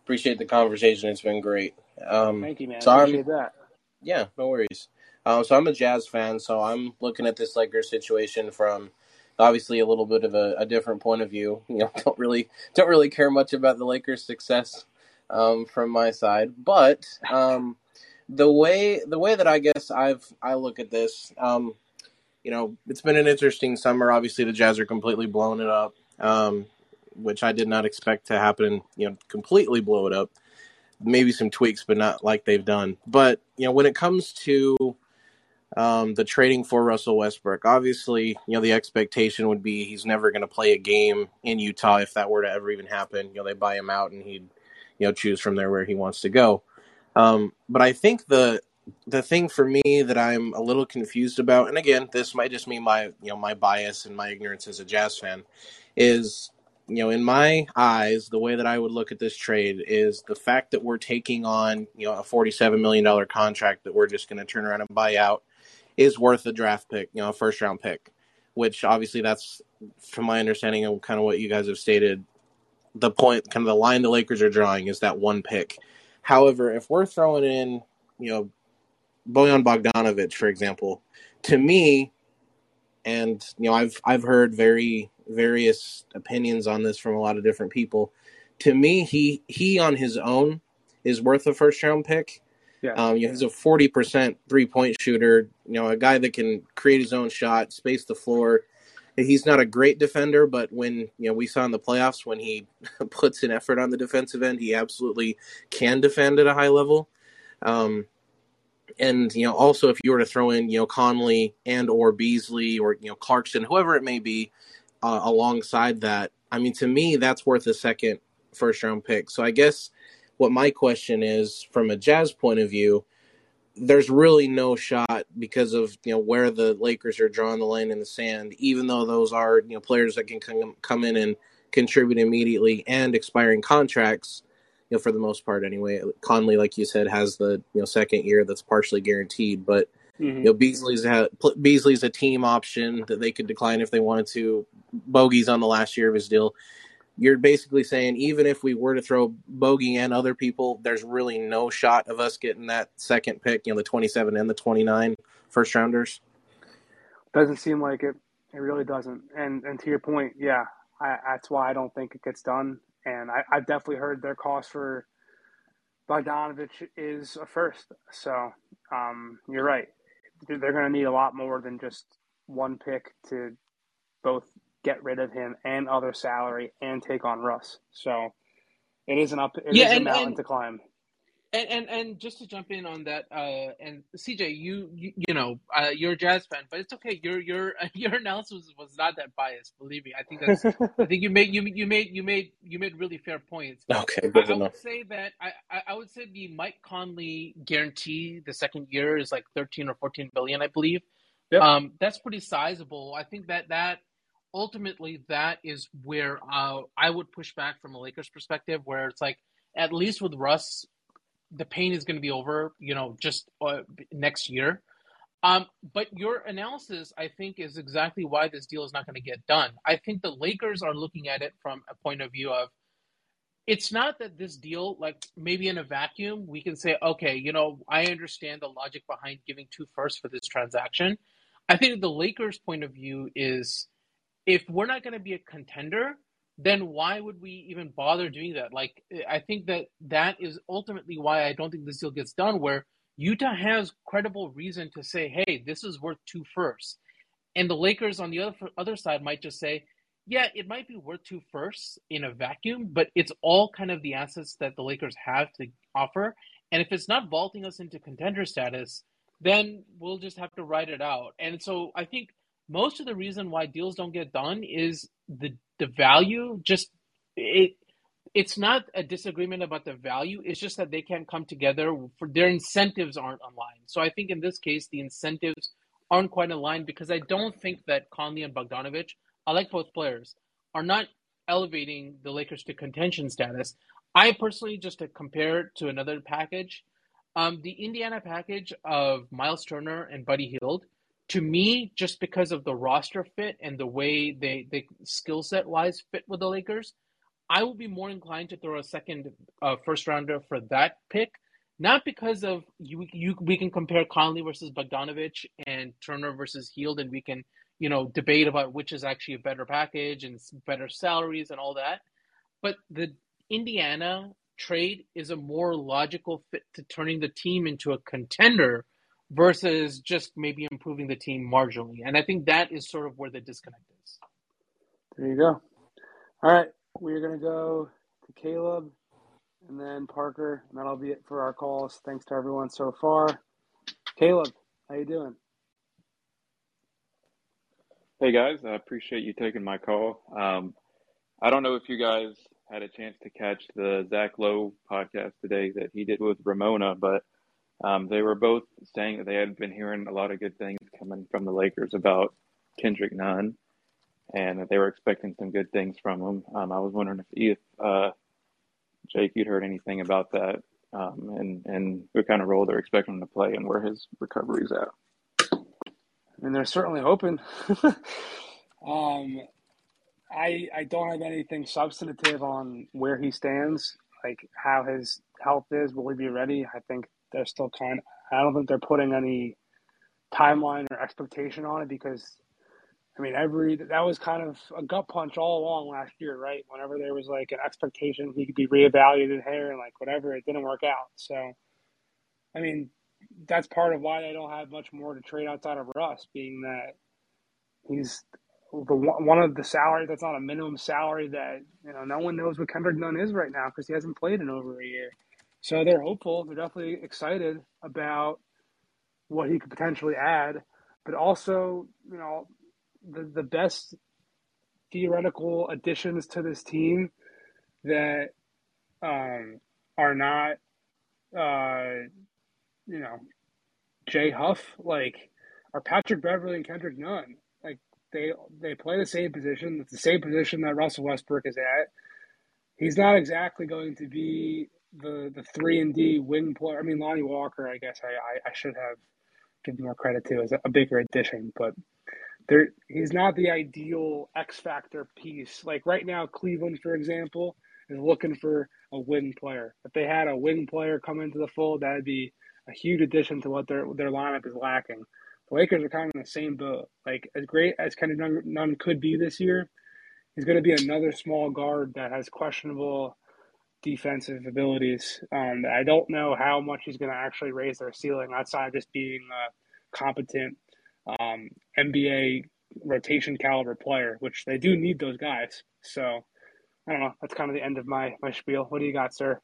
[SPEAKER 5] Appreciate the conversation; it's been great. Um,
[SPEAKER 1] Thank you, man. So Appreciate I'm, that.
[SPEAKER 5] Yeah, no worries. Um, so I'm a Jazz fan, so I'm looking at this Lakers situation from obviously a little bit of a, a, different point of view. You know, don't really don't really care much about the Lakers' success um, from my side, but um, the way the way that I guess I've I look at this, um, you know, it's been an interesting summer. Obviously, the Jazz are completely blowing it up, um, which I did not expect to happen. You know, completely blow it up. Maybe some tweaks, but not like they've done. But you know, when it comes to um, the trading for Russell Westbrook. Obviously, you know, the expectation would be he's never going to play a game in Utah if that were to ever even happen. You know, they buy him out and he'd, you know, choose from there where he wants to go. Um, but I think the the thing for me that I'm a little confused about, and again, this might just be my you know my bias and my ignorance as a Jazz fan, is you know in my eyes the way that I would look at this trade is the fact that we're taking on you know a 47 million dollar contract that we're just going to turn around and buy out is worth a draft pick, you know, a first round pick, which obviously that's from my understanding of kind of what you guys have stated. The point, kind of the line the Lakers are drawing is that one pick. However, if we're throwing in, you know, Bojan Bogdanovic, for example, to me, and you know, I've I've heard very various opinions on this from a lot of different people. To me, he he on his own is worth a first round pick. Yeah. Um, you know, he's a forty percent three point shooter. You know, a guy that can create his own shot, space the floor. He's not a great defender, but when you know we saw in the playoffs when he puts an effort on the defensive end, he absolutely can defend at a high level. Um, and you know, also if you were to throw in you know Conley and or Beasley or you know Clarkson, whoever it may be, uh, alongside that, I mean, to me, that's worth a second first round pick. So I guess what my question is, from a Jazz point of view, there's really no shot because of you know where the Lakers are drawing the line in the sand. Even though those are you know players that can come come in and contribute immediately and expiring contracts, you know for the most part anyway. Conley, like you said, has the you know second year that's partially guaranteed, but mm-hmm. you know Beasley's Beasley's a team option that they could decline if they wanted to. Bogey's on the last year of his deal you're basically saying even if we were to throw Bogey and other people, there's really no shot of us getting that second pick, you know, the 27 and the 29 first rounders.
[SPEAKER 1] Doesn't seem like it. It really doesn't. And and to your point, yeah, I, that's why I don't think it gets done. And I, I've definitely heard their cost for Bogdanovic is a first. So um, you're right. They're going to need a lot more than just one pick to both get rid of him and other salary and take on Russ. So it is an up. It yeah, is and, a mountain and, to climb.
[SPEAKER 2] And, and and just to jump in on that, uh, and CJ, you you, you know uh, you're a Jazz fan, but it's okay. Your your your analysis was not that biased. Believe me, I think that's. I think you made you you made you made you made really fair points.
[SPEAKER 5] Okay, good
[SPEAKER 2] I,
[SPEAKER 5] enough.
[SPEAKER 2] I would say that I, I would say the Mike Conley guarantee the second year is like thirteen or fourteen billion, I believe. Yep. Um, that's pretty sizable. I think that that ultimately that is where uh, I would push back from a Lakers perspective, where it's like at least with Russ, the pain is going to be over, you know, just uh, next year. Um, but your analysis, I think, is exactly why this deal is not going to get done. I think the Lakers are looking at it from a point of view of it's not that this deal, like maybe in a vacuum, we can say, okay, you know, I understand the logic behind giving two firsts for this transaction. I think the Lakers' point of view is if we're not going to be a contender, then why would we even bother doing that? Like, I think that that is ultimately why I don't think this deal gets done. Where Utah has credible reason to say, "Hey, this is worth two firsts," and the Lakers on the other other side might just say, "Yeah, it might be worth two firsts in a vacuum, but it's all kind of the assets that the Lakers have to offer, and if it's not vaulting us into contender status." Then we'll just have to ride it out. And so I think most of the reason why deals don't get done is the the value just it it's not a disagreement about the value it's just that they can't come together for their incentives aren't aligned. So i think in this case the incentives aren't quite aligned because i don't think that conley and bogdanovic i like both players are not elevating the lakers to contention status. I personally just to compare it to another package um, the indiana package of miles turner and buddy hield to me, just because of the roster fit and the way they, skill set wise fit with the Lakers, I will be more inclined to throw a second uh, first rounder for that pick. Not because of you, you we can compare Conley versus Bogdanovic and Turner versus Hield, and we can you know debate about which is actually a better package and better salaries and all that. But the Indiana trade is a more logical fit to turning the team into a contender versus just maybe improving the team marginally. And I think that is sort of where the disconnect is.
[SPEAKER 1] There you go. All right, we're gonna go to Caleb and then Parker, and that'll be it for our calls. Thanks to everyone so far. Caleb, how you doing?
[SPEAKER 6] Hey guys, I appreciate you taking my call. Um, I don't know if you guys had a chance to catch the Zach Lowe podcast today that he did with Ramona, but um, they were both saying that they had been hearing a lot of good things coming from the Lakers about Kendrick Nunn, and that they were expecting some good things from him. Um, I was wondering if, if uh, Jake, you'd heard anything about that, um, and and what kind of role they're expecting him to play, and where his recovery's at.
[SPEAKER 1] I mean, they're certainly hoping. um, I I don't have anything substantive on where he stands, like how his health is. Will he be ready? I think they're still kind. Of, I don't think they're putting any timeline or expectation on it because I mean every that was kind of a gut punch all along last year, right? Whenever there was like an expectation he could be reevaluated here and like whatever, it didn't work out. So I mean, that's part of why they don't have much more to trade outside of Russ, being that he's the one of the salary that's not a minimum salary that you know no one knows what Kendrick Nunn is right now because he hasn't played in over a year. So they're hopeful. They're definitely excited about what he could potentially add, but also you know the the best theoretical additions to this team that um, are not uh, you know Jay Huff like are Patrick Beverley and Kendrick Nunn Like, they they play the same position. It's the same position that Russell Westbrook is at. He's not exactly going to be the the three and D wing player. I mean, Lonnie Walker. I guess I, I, I should have given more credit to as a, bigger addition, but there he's not the ideal X factor piece. Like right now, Cleveland, for example, is looking for a wing player. If they had a wing player come into the fold, that'd be a huge addition to what their their lineup is lacking. The Lakers are kind of in the same boat. Like as great as Nunn, Nunn could be this year, he's going to be another small guard that has questionable defensive abilities. Um, I don't know how much he's going to actually raise their ceiling outside of just being a competent um, NBA rotation caliber player, which they do need those guys. So I don't know. That's kind of the end of my my spiel. What do you got, sir?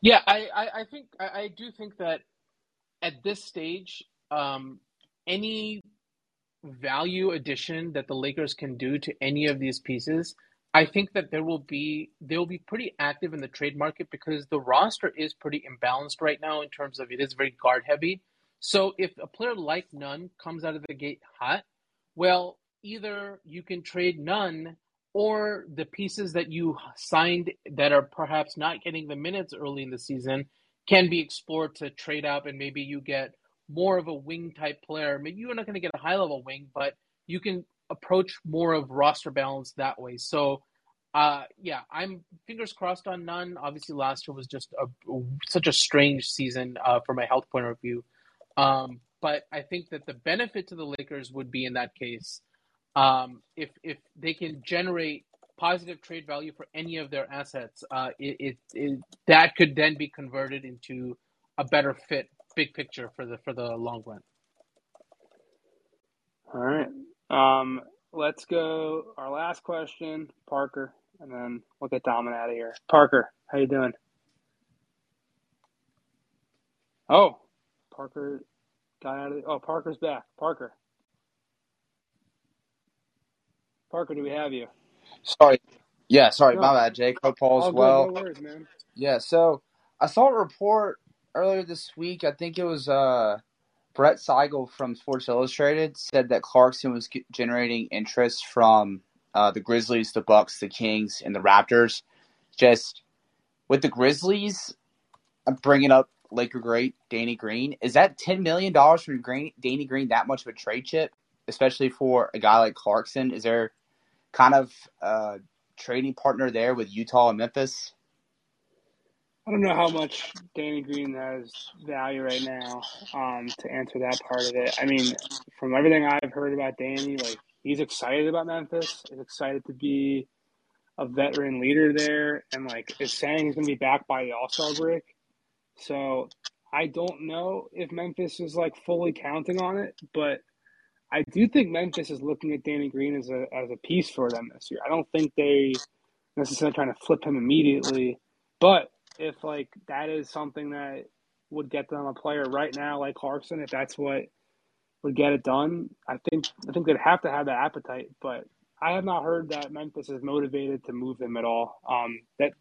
[SPEAKER 2] Yeah, I I, I think I, I, do think that at this stage, um, any value addition that the Lakers can do to any of these pieces, I think that there will be they'll be pretty active in the trade market because the roster is pretty imbalanced right now in terms of it is very guard heavy. So if a player like Nunn comes out of the gate hot, well, either you can trade Nunn or the pieces that you signed that are perhaps not getting the minutes early in the season can be explored to trade up and maybe you get more of a wing type player. Maybe you're not going to get a high level wing, but you can approach more of roster balance that way. So, uh, yeah, I'm fingers crossed on Nunn. Obviously, last year was just a, such a strange season uh, from a health point of view. Um, but I think that the benefit to the Lakers would be in that case um, if if they can generate positive trade value for any of their assets, uh, it, it, it, that could then be converted into a better fit big picture for the for the long run.
[SPEAKER 1] All right. Um, let's go. Our last question, Parker, and then we'll get Daman out of here. Parker, how you doing? Oh, Parker got out of. The, oh, Parker's back. Parker. Parker, do we have you?
[SPEAKER 7] Sorry. Yeah, sorry, no. my bad, Jake. Hope all's All well.
[SPEAKER 1] No worries, man.
[SPEAKER 7] Yeah, so I saw a report earlier this week. I think it was uh, Brett Siegel from Sports Illustrated said that Clarkson was generating interest from uh, the Grizzlies, the Bucks, the Kings, and the Raptors. Just with the Grizzlies, I'm bringing up Laker great Danny Green. Is that ten million dollars from Green, Danny Green that much of a trade chip, especially for a guy like Clarkson? Is there kind of a trading partner there with Utah and Memphis?
[SPEAKER 1] I don't know how much Danny Green has value right now um, to answer that part of it. I mean, from everything I've heard about Danny, like he's excited about Memphis. He's excited to be a veteran leader there, and like is saying he's going to be back by the All Star break. So I don't know if Memphis is like fully counting on it, but I do think Memphis is looking at Danny Green as a as a piece for them this year. I don't think they necessarily trying to flip him immediately, but if like that is something that would get them a player right now like Clarkson, if that's what would get it done, I think I think they'd have to have that appetite. But I have not heard that Memphis is motivated to move him at all. Um, that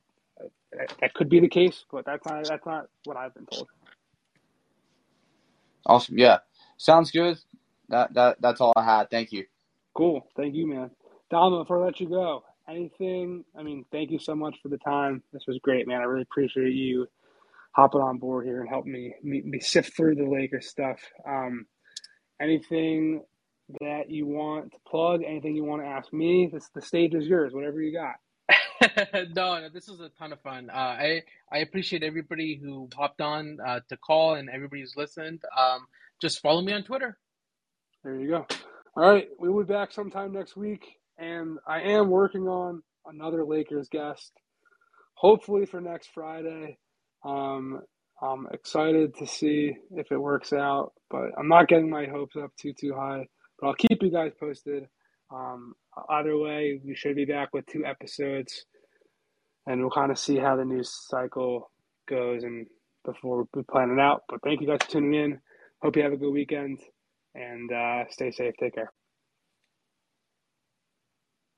[SPEAKER 1] that could be the case, but that's not that's not what I've been told.
[SPEAKER 7] Awesome. Yeah, sounds good. That that that's all I had. Thank you.
[SPEAKER 1] Cool. Thank you, man. Dom, before I let you go, anything? I mean, thank you so much for the time. This was great, man. I really appreciate you hopping on board here and helping me, me, me sift through the Lakers stuff. Um, anything that you want to plug? Anything you want to ask me? This, the stage is yours. Whatever you got.
[SPEAKER 2] no, no, this was a ton of fun. Uh, I I appreciate everybody who hopped on uh, to call and everybody who's listened. Um, just follow me on Twitter.
[SPEAKER 1] There you go. All right, we will be back sometime next week, and I am working on another Lakers guest, hopefully for next Friday. Um, I'm excited to see if it works out, but I'm not getting my hopes up too too high. But I'll keep you guys posted. Um, either way, we should be back with two episodes, and we'll kind of see how the news cycle goes and before we plan it out. But thank you guys for tuning in. Hope you have a good weekend and uh, stay safe. Take care.